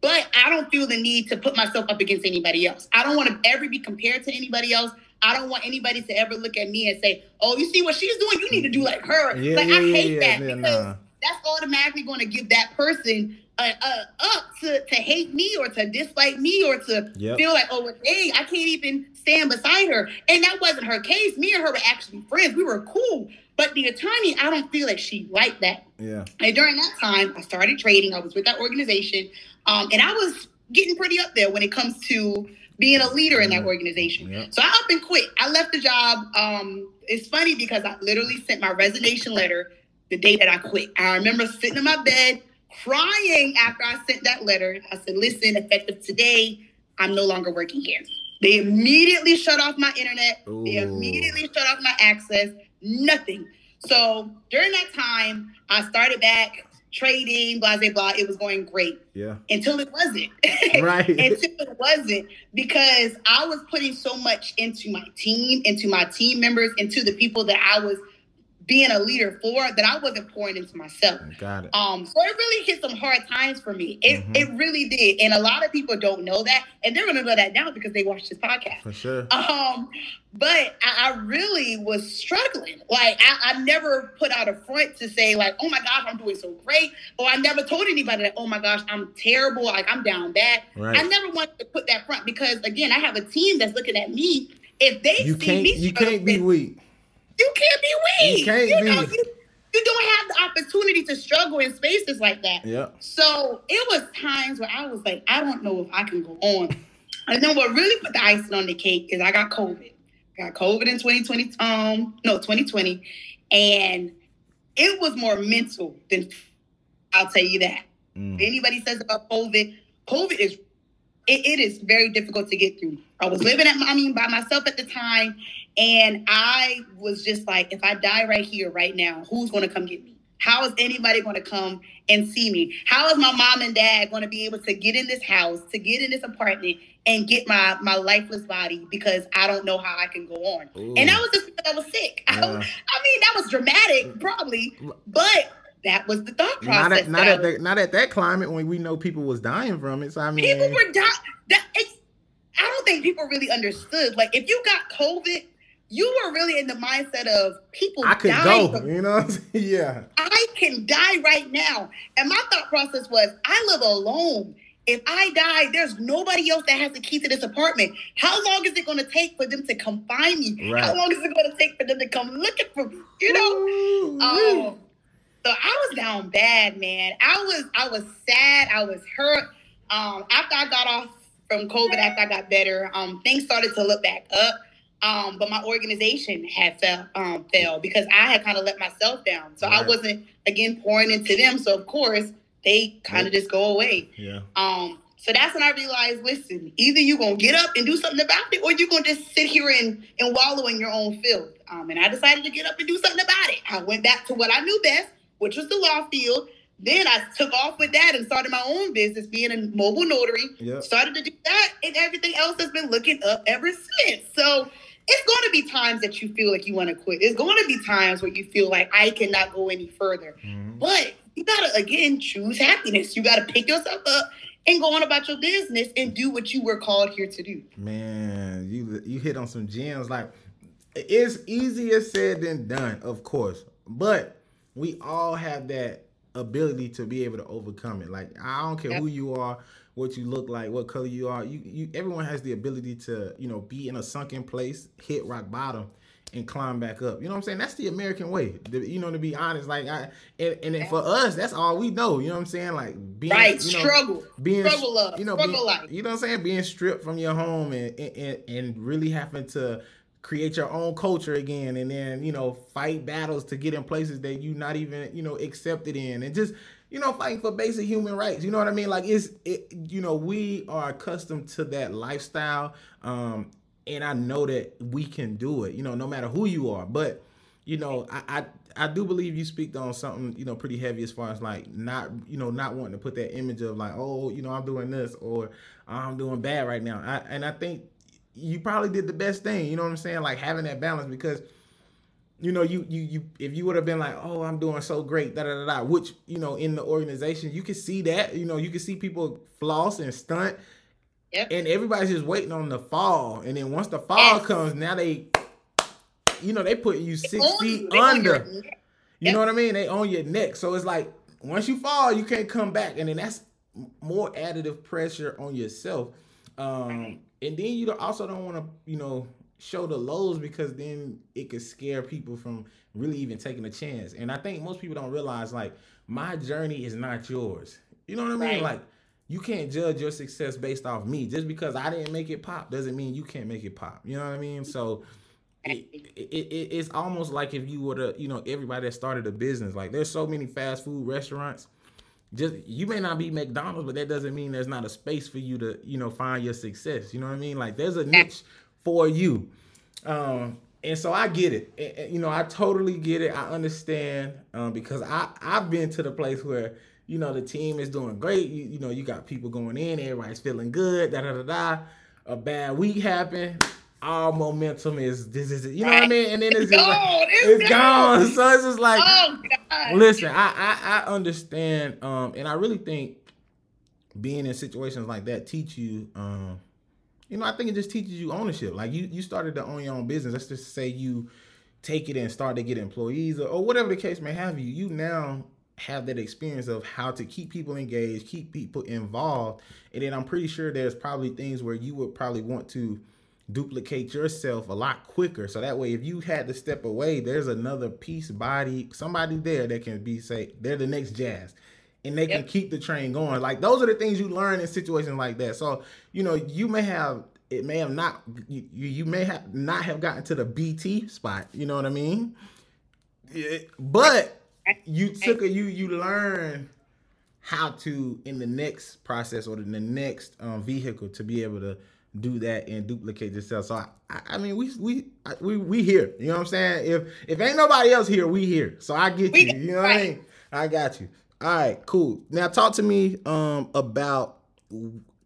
but I don't feel the need to put myself up against anybody else. I don't want to ever be compared to anybody else. I don't want anybody to ever look at me and say, "Oh, you see what she's doing? You need to do like her." Yeah, like yeah, I hate that because nah. that's automatically going to give that person uh, uh, up to, to hate me or to dislike me or to yep. feel like, oh, well, dang, I can't even stand beside her. And that wasn't her case. Me and her were actually friends. We were cool. But the attorney, I don't feel like she liked that. Yeah. And during that time, I started trading. I was with that organization. Um, and I was getting pretty up there when it comes to being a leader in that organization. So I up and quit. I left the job. Um, it's funny because I literally sent my resignation letter the day that I quit. I remember sitting in my bed crying after I sent that letter. I said, listen, effective today, I'm no longer working here. They immediately shut off my internet. Ooh. They immediately shut off my access. Nothing. So during that time, I started back trading, blah, blah, blah. It was going great. Yeah. Until it wasn't. Right. Until it wasn't because I was putting so much into my team, into my team members, into the people that I was – being a leader for that I wasn't pouring into myself. Got it. Um, so it really hit some hard times for me. It mm-hmm. it really did, and a lot of people don't know that, and they're gonna know that now because they watched this podcast. For sure. Um, but I, I really was struggling. Like I, I, never put out a front to say like, oh my gosh, I'm doing so great, or I never told anybody that, oh my gosh, I'm terrible, like I'm down bad. Right. I never wanted to put that front because again, I have a team that's looking at me. If they you see can't, me, you can't be weak you can't be weak. You can't you be. Know, you, you don't have the opportunity to struggle in spaces like that. Yeah. So it was times where I was like, I don't know if I can go on. And then what really put the icing on the cake is I got COVID. I got COVID in 2020, um, no, 2020. And it was more mental than I'll tell you that. Mm. anybody says about COVID, COVID is it, it is very difficult to get through. I was living at I mean by myself at the time, and I was just like, if I die right here, right now, who's going to come get me? How is anybody going to come and see me? How is my mom and dad going to be able to get in this house, to get in this apartment, and get my my lifeless body because I don't know how I can go on? Ooh. And that was just because I was sick. Yeah. I, I, mean, that was dramatic, probably, mm. but that was the thought process. Not at, not at, the, not at that climate when we know people was dying from it. So I mean, people were dying. I don't think people really understood. Like, if you got COVID you were really in the mindset of people. I could go, from, you know. yeah, I can die right now, and my thought process was, I live alone. If I die, there's nobody else that has the key to this apartment. How long is it going to take for them to come find me? Right. How long is it going to take for them to come looking for me? You know. Um, so I was down bad, man. I was I was sad. I was hurt. Um, after I got off from COVID, after I got better, um, things started to look back up. Um, but my organization had fell um, fell because I had kind of let myself down. So right. I wasn't again pouring into them. So of course they kind of just go away. Yeah. Um. So that's when I realized, listen, either you're gonna get up and do something about it, or you're gonna just sit here and, and wallow in your own filth. Um, and I decided to get up and do something about it. I went back to what I knew best, which was the law field. Then I took off with that and started my own business, being a mobile notary. Yep. Started to do that, and everything else has been looking up ever since. So it's going to be times that you feel like you want to quit. It's going to be times where you feel like I cannot go any further. Mm-hmm. But you got to, again, choose happiness. You got to pick yourself up and go on about your business and do what you were called here to do. Man, you you hit on some gems. Like it's easier said than done, of course. But we all have that ability to be able to overcome it. Like I don't care yep. who you are, what you look like, what color you are. You, you everyone has the ability to, you know, be in a sunken place, hit rock bottom, and climb back up. You know what I'm saying? That's the American way. You know, to be honest, like I and, and for us, that's all we know. You know what I'm saying? Like being right, you know, struggle, being struggle you know, struggle being, life. You know what I'm saying? Being stripped from your home and and, and really having to create your own culture again and then you know fight battles to get in places that you not even you know accepted in and just you know, fighting for basic human rights. You know what I mean? Like it's, it, you know, we are accustomed to that lifestyle, um, and I know that we can do it. You know, no matter who you are. But you know, I, I I do believe you speak on something, you know, pretty heavy as far as like not, you know, not wanting to put that image of like, oh, you know, I'm doing this or I'm doing bad right now. I, and I think you probably did the best thing. You know what I'm saying? Like having that balance because you know, you you you if you would have been like, oh, I'm doing so great, da da da da, which you know, in the organization, you can see that, you know, you can see people floss and stunt, yep. and everybody's just waiting on the fall, and then once the fall yes. comes, now they, you know, they put you six feet under. You yep. know what I mean? They on your neck, so it's like once you fall, you can't come back, and then that's more additive pressure on yourself. Um, and then you also don't want to, you know, show the lows because then it could scare people from really even taking a chance. And I think most people don't realize like my journey is not yours. You know what I mean? Right. Like you can't judge your success based off me. Just because I didn't make it pop doesn't mean you can't make it pop. You know what I mean? So it, it, it, it's almost like if you were to, you know, everybody that started a business, like there's so many fast food restaurants. Just you may not be McDonald's, but that doesn't mean there's not a space for you to, you know, find your success. You know what I mean? Like there's a niche for you. Um, and so I get it. And, you know, I totally get it. I understand um, because I I've been to the place where you know the team is doing great. You, you know, you got people going in, everybody's feeling good. Da da da da. A bad week happened. All momentum is this is it. You know what I mean? And then it's, it's gone. Like, it's, it's gone. gone. So it's just like, oh, listen, I, I I understand, um, and I really think being in situations like that teach you um you know, I think it just teaches you ownership. Like you, you started to own your own business. Let's just say you take it and start to get employees or, or whatever the case may have you. You now have that experience of how to keep people engaged, keep people involved. And then I'm pretty sure there's probably things where you would probably want to duplicate yourself a lot quicker. So that way, if you had to step away, there's another piece, body, somebody there that can be say they're the next jazz and they yep. can keep the train going. Like those are the things you learn in situations like that. So you know, you may have it may have not you you may have not have gotten to the BT spot. You know what I mean? but you took a you you learn how to in the next process or in the next um, vehicle to be able to do that and duplicate yourself. So I, I mean, we we we we here. You know what I'm saying? If if ain't nobody else here, we here. So I get you. You know what I mean? I got you. All right, cool. Now talk to me um about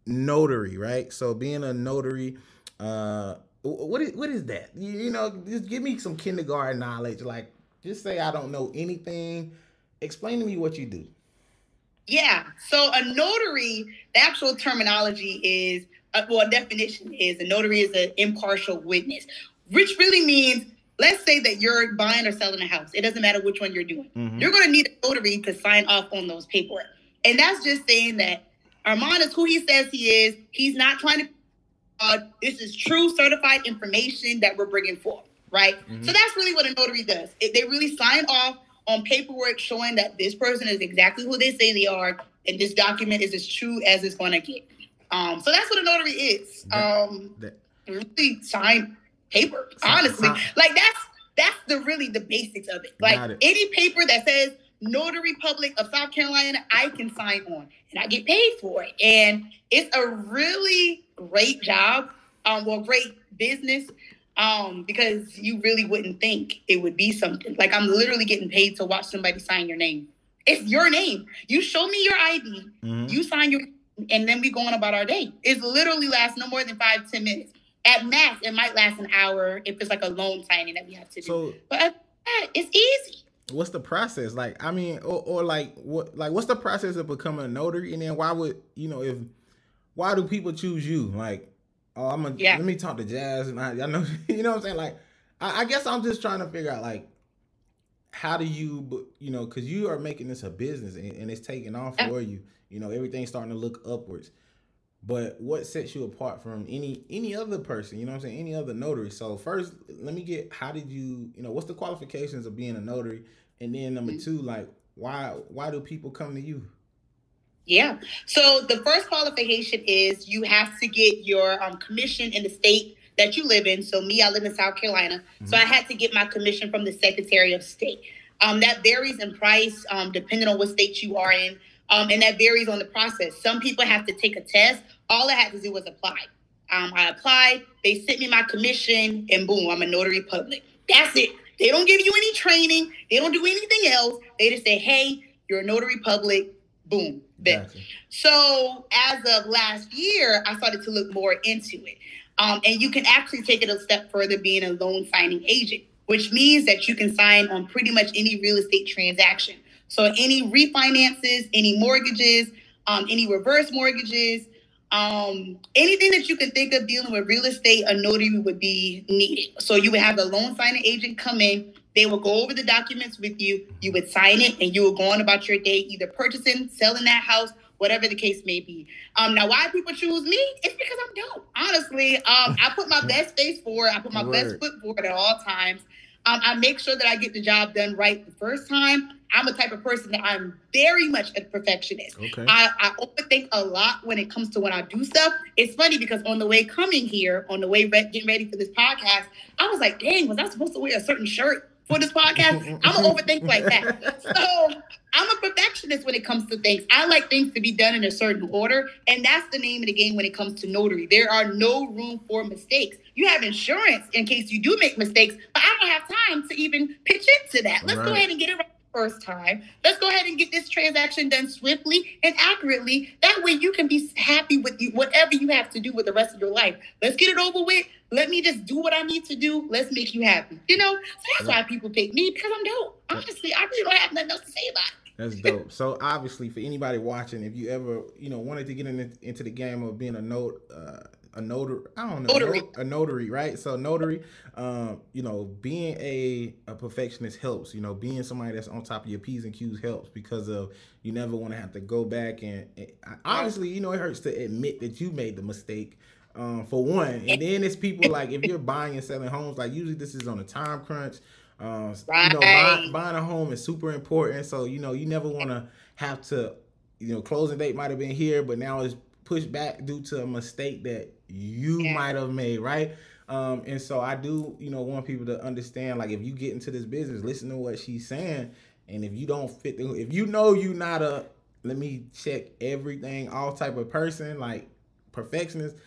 notary, right? So being a notary, uh what is what is that? You, you know, just give me some kindergarten knowledge. Like just say I don't know anything. Explain to me what you do. Yeah. So a notary, the actual terminology is uh, well, definition is a notary is an impartial witness, which really means let's say that you're buying or selling a house. It doesn't matter which one you're doing. Mm-hmm. You're going to need a notary to sign off on those paperwork. And that's just saying that Armand is who he says he is. He's not trying to. Uh, this is true certified information that we're bringing forth, right? Mm-hmm. So that's really what a notary does. They really sign off on paperwork showing that this person is exactly who they say they are, and this document is as true as it's going to get. Um, so that's what a notary is. Um, that, really sign paper. Honestly, like that's that's the really the basics of it. Like it. any paper that says Notary Public of South Carolina, I can sign on and I get paid for it. And it's a really great job, um, well, great business, um, because you really wouldn't think it would be something. Like I'm literally getting paid to watch somebody sign your name. It's your name. You show me your ID, mm-hmm. you sign your, and then we go on about our day. It's literally lasts no more than five ten minutes at max, it might last an hour if it's like a loan signing that we have to do. So, but that, it's easy. What's the process like? I mean, or, or like what? Like, what's the process of becoming a notary? And then why would you know if? Why do people choose you? Like, oh, I'm gonna yeah. let me talk to Jazz, and I, I know you know what I'm saying. Like, I, I guess I'm just trying to figure out like how do you you know because you are making this a business and, and it's taking off for you you know everything's starting to look upwards but what sets you apart from any any other person? You know what i'm saying? Any other notary? So first let me get how did you you know what's the qualifications of being a notary? And then number two like why why do people come to you? Yeah. So the first qualification is you have to get your um, commission in the state that you live in. So me i live in south carolina. Mm-hmm. so i had to get my commission from the secretary of state. Um, that varies in price um, depending on what state you are in, um, and that varies on the process. Some people have to take a test. All I had to do was apply. Um, I applied, they sent me my commission, and boom, I'm a notary public. That's it. They don't give you any training, they don't do anything else. They just say, hey, you're a notary public, boom, Gotcha. So as of last year, I started to look more into it. Um, and you can actually take it a step further being a loan signing agent, which means that you can sign on pretty much any real estate transaction. So any refinances, any mortgages, um, any reverse mortgages, um, anything that you can think of dealing with real estate, a notary would be needed. So you would have the loan signing agent come in. They will go over the documents with you. You would sign it, and you would go on about your day, either purchasing, selling that house, whatever the case may be. Um, now, why people choose me? It's because I'm dope. Honestly, um, I put my best face forward. I put my Word. best foot forward at all times. Um, I make sure that I get the job done right the first time. I'm a type of person that I'm very much a perfectionist. Okay. I, I overthink a lot when it comes to when I do stuff. It's funny because on the way coming here, on the way re- getting ready for this podcast, I was like, dang, was I supposed to wear a certain shirt for this podcast? I'm an overthink like that. So I'm a perfectionist when it comes to things. I like things to be done in a certain order. And that's the name of the game when it comes to notary. There are no room for mistakes. You have insurance in case you do make mistakes, but I don't have time to even pitch into that. Let's right. go ahead and get it right the first time. Let's go ahead and get this transaction done swiftly and accurately. That way you can be happy with you, whatever you have to do with the rest of your life. Let's get it over with. Let me just do what I need to do. Let's make you happy. You know, so that's why people pick me because I'm dope. Honestly, I really don't have nothing else to say about it. That's dope. so obviously, for anybody watching, if you ever you know wanted to get in, into the game of being a note. Uh, a notary. I don't know. Notary. A notary, right? So notary, um, you know, being a a perfectionist helps. You know, being somebody that's on top of your p's and q's helps because of you never want to have to go back and, and honestly, you know, it hurts to admit that you made the mistake. Um, for one, and then it's people like if you're buying and selling homes, like usually this is on a time crunch. Uh, right. You know, buying, buying a home is super important. So you know, you never want to have to, you know, closing date might have been here, but now it's pushed back due to a mistake that you yeah. might have made, right? Um, and so I do, you know, want people to understand, like, if you get into this business, listen to what she's saying, and if you don't fit, the, if you know you're not a, let me check everything, all type of person, like perfectionist,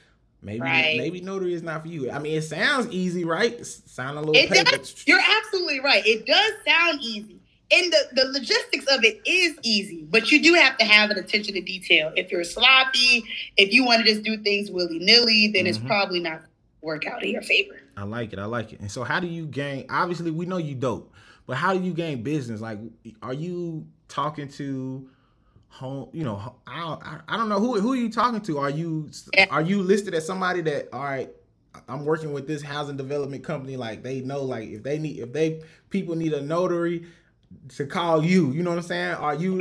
maybe right. maybe notary is not for you. I mean, it sounds easy, right? Sound a little. It paper. does. You're absolutely right. It does sound easy and the, the logistics of it is easy, but you do have to have an attention to detail. If you're sloppy, if you want to just do things willy nilly, then mm-hmm. it's probably not work out in your favor. I like it. I like it. And so, how do you gain? Obviously, we know you dope, but how do you gain business? Like, are you talking to home? You know, I don't, I don't know who who are you talking to. Are you are you listed as somebody that all right? I'm working with this housing development company. Like they know, like if they need, if they people need a notary, to call you. You know what I'm saying? Are you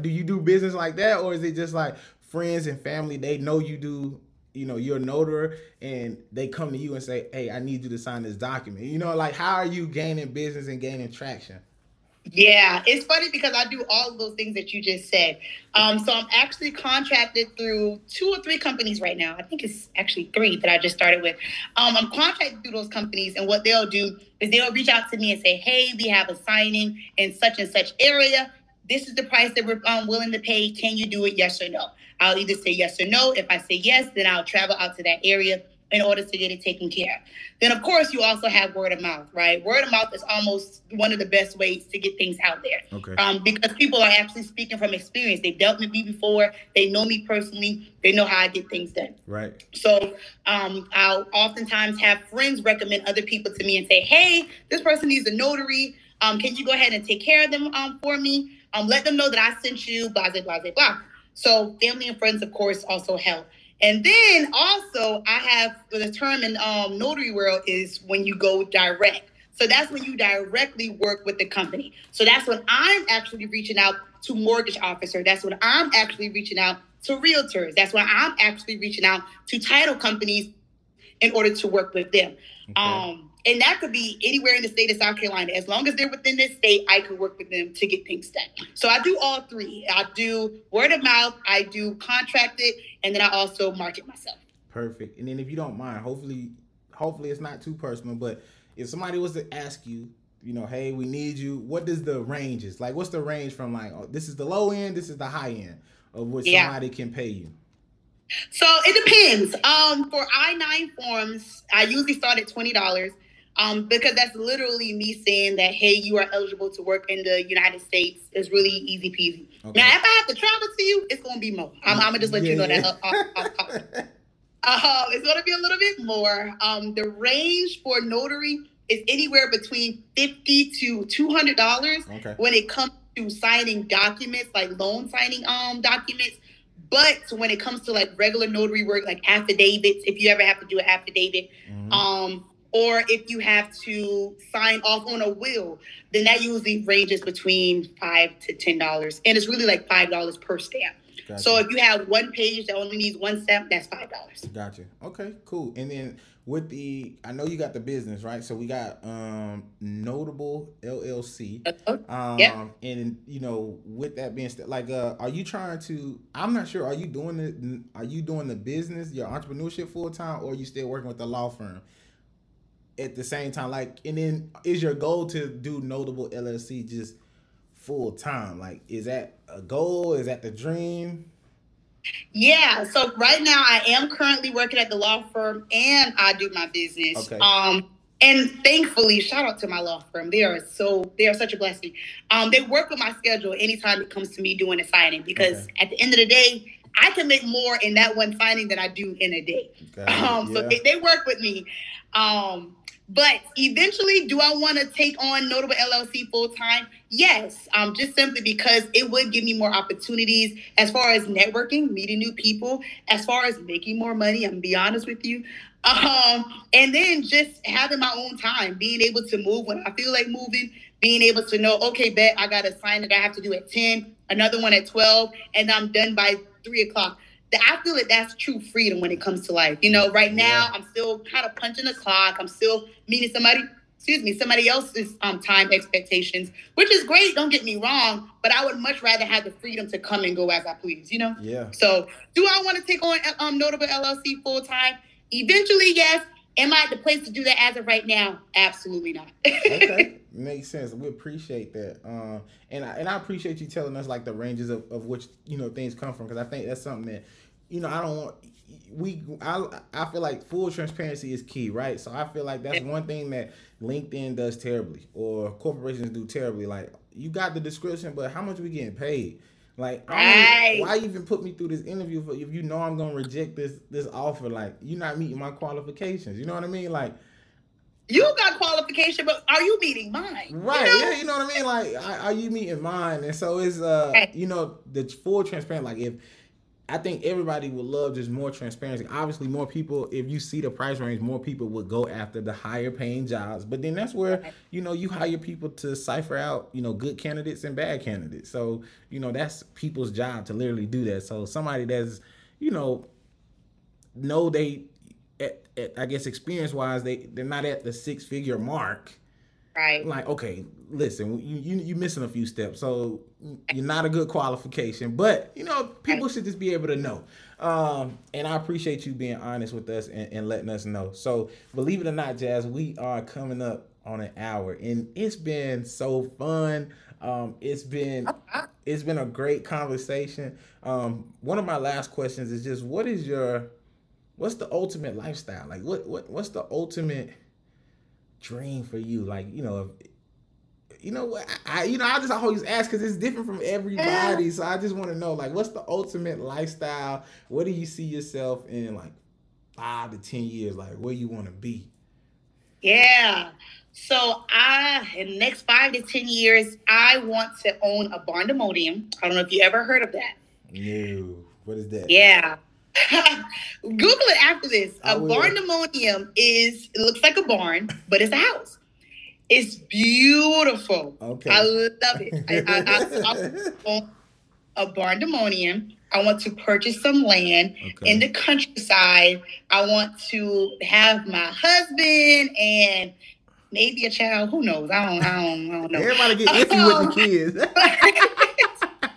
do you do business like that, or is it just like friends and family? They know you do. You know, you're a notary, and they come to you and say, "Hey, I need you to sign this document." You know, like how are you gaining business and gaining traction? Yeah, it's funny because I do all of those things that you just said. Um, so I'm actually contracted through two or three companies right now. I think it's actually three that I just started with. Um, I'm contracted through those companies, and what they'll do is they'll reach out to me and say, "Hey, we have a signing in such and such area. This is the price that we're um, willing to pay. Can you do it? Yes or no?" I'll either say yes or no. If I say yes, then I'll travel out to that area in order to get it taken care of. Then, of course, you also have word of mouth, right? Word of mouth is almost one of the best ways to get things out there. Okay. Um, because people are actually speaking from experience. They've dealt with me before. They know me personally. They know how I get things done. Right. So um, I'll oftentimes have friends recommend other people to me and say, hey, this person needs a notary. Um, can you go ahead and take care of them um, for me? Um, let them know that I sent you, blah, blah, blah, blah. So family and friends, of course, also help. And then also, I have the term in um, notary world is when you go direct. So that's when you directly work with the company. So that's when I'm actually reaching out to mortgage officer. That's when I'm actually reaching out to realtors. That's when I'm actually reaching out to title companies in order to work with them. Okay. Um, and that could be anywhere in the state of South Carolina. As long as they're within this state, I could work with them to get things done. So I do all three. I do word of mouth, I do contracted, and then I also market myself. Perfect. And then if you don't mind, hopefully, hopefully it's not too personal, but if somebody was to ask you, you know, hey, we need you. What does the range is like? What's the range from like oh, this is the low end, this is the high end of what Yeah. somebody can pay you? So it depends. Um, for I nine forms, I usually start at twenty dollars. Um, because that's literally me saying that hey, you are eligible to work in the United States. It's really easy peasy. Okay. Now, if I have to travel to you, it's gonna be more. I'm, I'm gonna just let you know Yeah, that. yeah. Up, up, up, up. Uh, it's going to be a little bit more. Um, the range for notary is anywhere between fifty to two hundred dollars Okay. when it comes to signing documents, like loan signing um documents. But when it comes to like regular notary work, like affidavits, if you ever have to do an affidavit, Mhm. um, or if you have to sign off on a will, then that usually ranges between five to ten dollars, and it's really like five dollars per stamp. Gotcha. So if you have one page that only needs one stamp, that's five dollars. Gotcha. Okay, cool. And then with the, I know you got the business, right? So we got um Notable LLC. Um, Yeah. and you know, with that being said, like, uh, are you trying to? I'm not sure. Are you doing the? Are you doing the business, your entrepreneurship full time, or are you still working with the law firm at the same time? Like, and then is your goal to do Notable LLC just full time? Like, is that a goal? Is that the dream? Yeah. So right now I am currently working at the law firm and I do my business. Okay. Um and thankfully, shout out to my law firm. They are so they are such a blessing. Um, they work with my schedule anytime it comes to me doing a signing because Okay. at the end of the day, I can make more in that one signing than I do in a day. Okay, Um, so yeah. they, they work with me. Um, but eventually, do I want to take on Notable LLC full time? Yes. Um, just simply because it would give me more opportunities as far as networking, meeting new people, as far as making more money. I'm gonna be honest with you. Um, and then just having my own time, being able to move when I feel like moving, being able to know, okay, bet I got a sign that I have to do at 10, another one at 12, and I'm done by three o'clock. I feel that that's true freedom when it comes to life. You know, right now. I'm still kind of punching the clock. I'm still meeting somebody, excuse me, somebody else's um, time expectations, which is great. Don't get me wrong, but I would much rather have the freedom to come and go as I please. You know. Yeah. So, do I want to take on um, Notable LLC full time? Eventually, yes. Am I at the place to do that as of right now? Absolutely not. okay makes sense we appreciate that um and i and i appreciate you telling us like the ranges of, of which you know things come from because i think that's something that you know i don't want we I, I feel like full transparency is key right so i feel like that's one thing that linkedin does terribly or corporations do terribly like you got the description but how much we getting paid like Right. why even put me through this interview for, if you know i'm gonna reject this this offer like you're not meeting my qualifications you know what i mean like you got qualification, but are you meeting mine? You Right. know? Yeah, you know what I mean? Like, are are you meeting mine? And so it's uh Right. you know, the full transparent, like if I think everybody would love just more transparency. Obviously, more people, if you see the price range, more people would go after the higher paying jobs. But then that's where, you know, you hire people to cipher out, you know, good candidates and bad candidates. So, you know, that's people's job to literally do that. So somebody that's, you know, know they at, at, I guess experience wise, they they're not at the six figure mark Right. like okay listen you, you you missing a few steps so you're not a good qualification but you know people should just be able to know. Um and i appreciate you being honest with us and, and letting us know. So believe it or not jazz we are coming up on an hour and it's been so fun. Um it's been it's been a great conversation. Um one of my last questions is just what is your what's the ultimate lifestyle? Like what what what's the ultimate dream for you? Like, you know, if, you know what I, you know, I just always ask because it's different from everybody. So I just want to know, like, what's the ultimate lifestyle? What do you see yourself in like five to ten years? Like, where you want to be? Yeah. So I in the next five to ten years, I want to own a barndominium. I don't know if you ever heard of that. No, what is that? Yeah. Google it after this. I A will. barndominium is it looks like a barn, but it's a house. It's beautiful. Okay. I love it. I, I, I, I own. I want to purchase some land Okay. in the countryside. I want to have my husband and maybe a child. Who knows? I don't. I don't. I don't know. Everybody get iffy with the kids.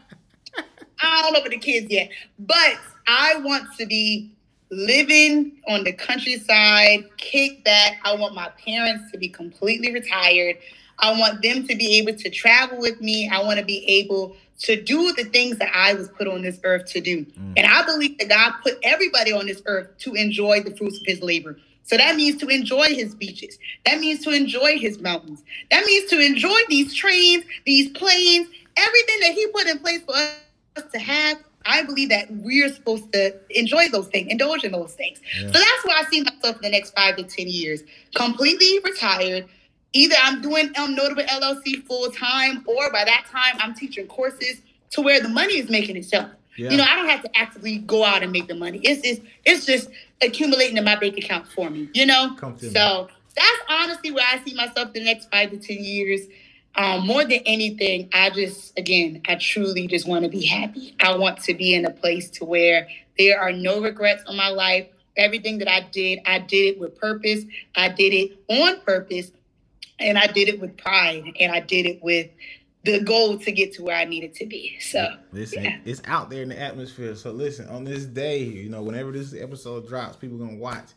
I don't know about the kids yet, but I want to be living on the countryside, kick back. I want my parents to be completely retired. I want them to be able to travel with me. I want to be able to do the things that I was put on this earth to do. Mm. And I believe that God put everybody on this earth to enjoy the fruits of his labor. So that means to enjoy his beaches. That means to enjoy his mountains. That means to enjoy these trains, these planes, everything that he put in place for us to have. I believe that we're supposed to enjoy those things, indulge in those things. Yeah. So that's where I see myself in the next five to 10 years, completely retired. Either I'm doing um, Notable LLC full time, or by that time, I'm teaching courses to where the money is making itself. Yeah. You know, I don't have to actively go out and make the money. It's just, it's just accumulating in my bank account for me, you know? So that's honestly where I see myself the next five to 10 years. Um, more than anything, I just, again, I truly just want to be happy. I want to be in a place to where there are no regrets on my life. Everything that I did, I did it with purpose. I did it on purpose. And I did it with pride. And I did it with the goal to get to where I needed to be. So listen, yeah. it's out there in the atmosphere. So listen, on this day, you know, whenever this episode drops, people gonna watch.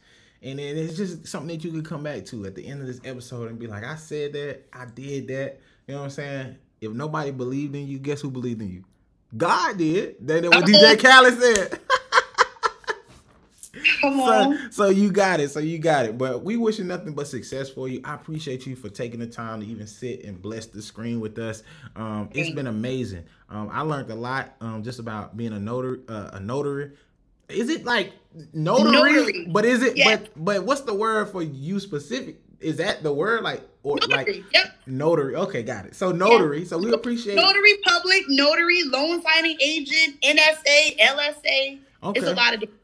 And then it's just something that you can come back to at the end of this episode and be like, I said that, I did that. You know what I'm saying? If nobody believed in you, guess who believed in you? God did. That's what DJ Khaled said. Come on. So, so you got it. So you got it. But we wishing nothing but success for you. I appreciate you for taking the time to even sit and bless the screen with us. Um, it's been amazing. Um, I learned a lot um, just about being a notary. Uh, a notary. Is it like notary? notary. But is it? But but what's the word for you specific? Is that the word like or notary. like yep. notary? Okay, got it. So notary. So we appreciate notary public, notary, loan signing agent, NSA, LSA. Okay. It's a lot of different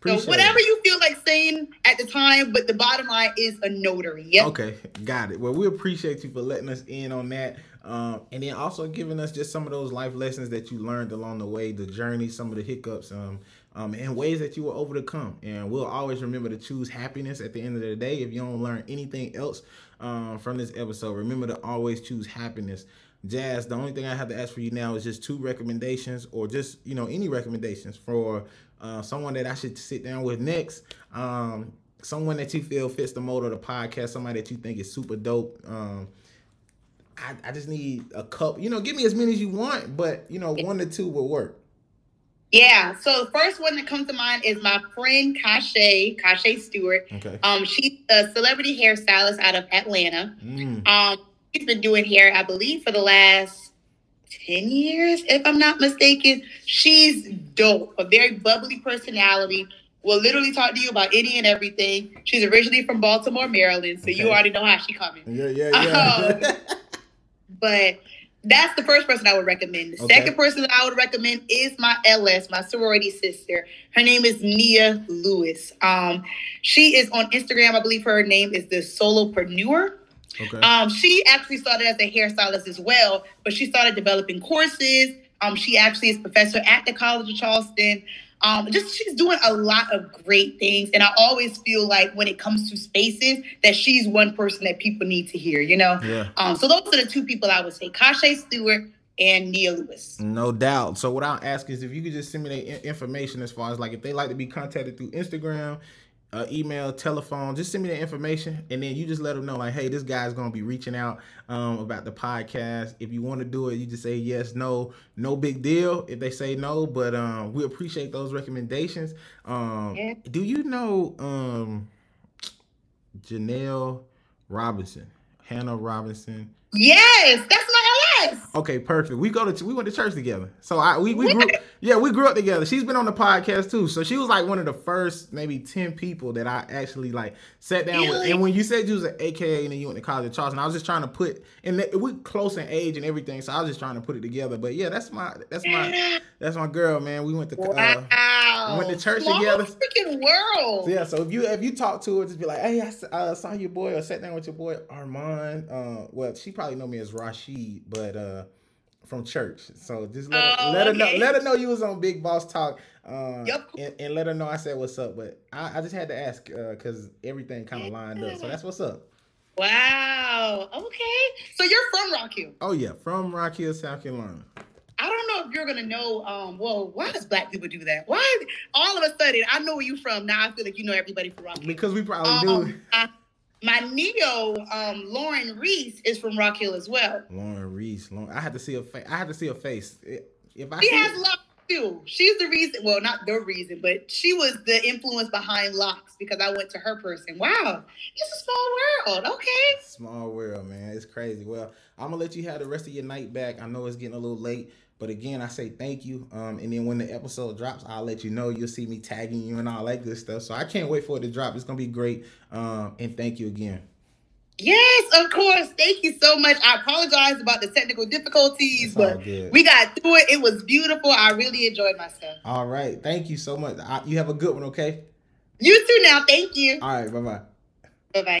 Appreciate so whatever it. you feel like saying at the time, but the bottom line is a notary. Yep. Okay, got it. Well, we appreciate you for letting us in on that. Um, and then also giving us just some of those life lessons that you learned along the way, the journey, some of the hiccups, um, um, and ways that you were overcome. And we'll always remember to choose happiness at the end of the day. If you don't learn anything else um, from this episode, remember to always choose happiness. Jazz, the only thing I have to ask for you now is just two recommendations or just, you know, any recommendations for uh, someone that I should sit down with next. Um, someone that you feel fits the mold of the podcast, somebody that you think is super dope. Um, I, I just need a couple, you know, give me as many as you want, but you know, one to two will work. Yeah. So the first one that comes to mind is my friend Kashay, Kashay Stewart. Okay. Um, she's a celebrity hairstylist out of Atlanta. Mm. Um, she's been doing hair, I believe, for the last 10 years, if I'm not mistaken. She's dope, a very bubbly personality. Will literally talk to you about any and everything. She's originally from Baltimore, Maryland, so okay. you already know how she coming. Yeah, yeah, yeah. Um, but that's the first person I would recommend. The okay. second person that I would recommend is my LS, my sorority sister. Her name is Nia Lewis. Um, she is on Instagram. I believe her name is the Solopreneur. Okay. Um, she actually started as a hairstylist as well, but she started developing courses. Um, she actually is professor at the College of Charleston. Um, just she's doing a lot of great things, and I always feel like when it comes to spaces, that she's one person that people need to hear. You know. Yeah. Um. So those are the two people I would say: Kashay Stewart and Nia Lewis. No doubt. So what I'll ask is if you could just send me the information as far as like if they like to be contacted through Instagram, uh, email, telephone, just send me the information, and then you just let them know, like, hey, this guy's gonna be reaching out um, about the podcast. If you want to do it, you just say yes, no, no big deal. If they say no, but um, we appreciate those recommendations. Um, yeah. Do you know um, Janelle Robinson, Hannah Robinson? Yes, that's my Yes. Okay, perfect. We go to we went to church together. So I we, we grew yeah, we grew up together. She's been on the podcast too. So she was like one of the first maybe 10 people that I actually like sat down really? with. And when you said you was an AKA and then you went to college of Charleston, I was just trying to put and we're close in age and everything. So I was just trying to put it together. But yeah, that's my that's my that's my girl, man. We went to uh, wow. went to church Small together. Freaking world. So yeah, so if you if you talk to her, just be like, hey, I uh, saw your boy or sat down with your boy Armand. Uh, well, she probably know me as Rashid, but uh, from church. So just let, oh, her, let okay. her know. Let her know you was on Big Boss Talk. Uh, yep. And, and, let her know I said what's up. But I, I just had to ask because uh, everything kind of lined up. So that's what's up. Wow. Okay. So you're from Rock Hill. Oh yeah, from Rock Hill, South Carolina. I don't know if you're gonna know. Um, well, why does black people do that? Why all of a sudden I know where you from? Now I feel like you know everybody from Rock Hill. Because we probably um, do. I, my Neo, um, Lauren Reese is from Rock Hill as well. Lauren Reese. Lauren, I had to see a face. I had to see a face. If I she has locks too. She's the reason. Well, not the reason, but she was the influence behind locks because I went to her person. Wow, it's a small world. Okay. Small world, man. It's crazy. Well, I'm gonna let you have the rest of your night back. I know it's getting a little late. But again, I say thank you. Um, and then when the episode drops, I'll let you know. You'll see me tagging you and all that good stuff. So I can't wait for it to drop. It's gonna be great. Um, and thank you again. Yes, of course. Thank you so much. I apologize about the technical difficulties, but we got through it. It was beautiful. I really enjoyed myself. All right. Thank you so much. I, you have a good one, okay? You too now. Thank you. All right. Bye bye. Bye bye.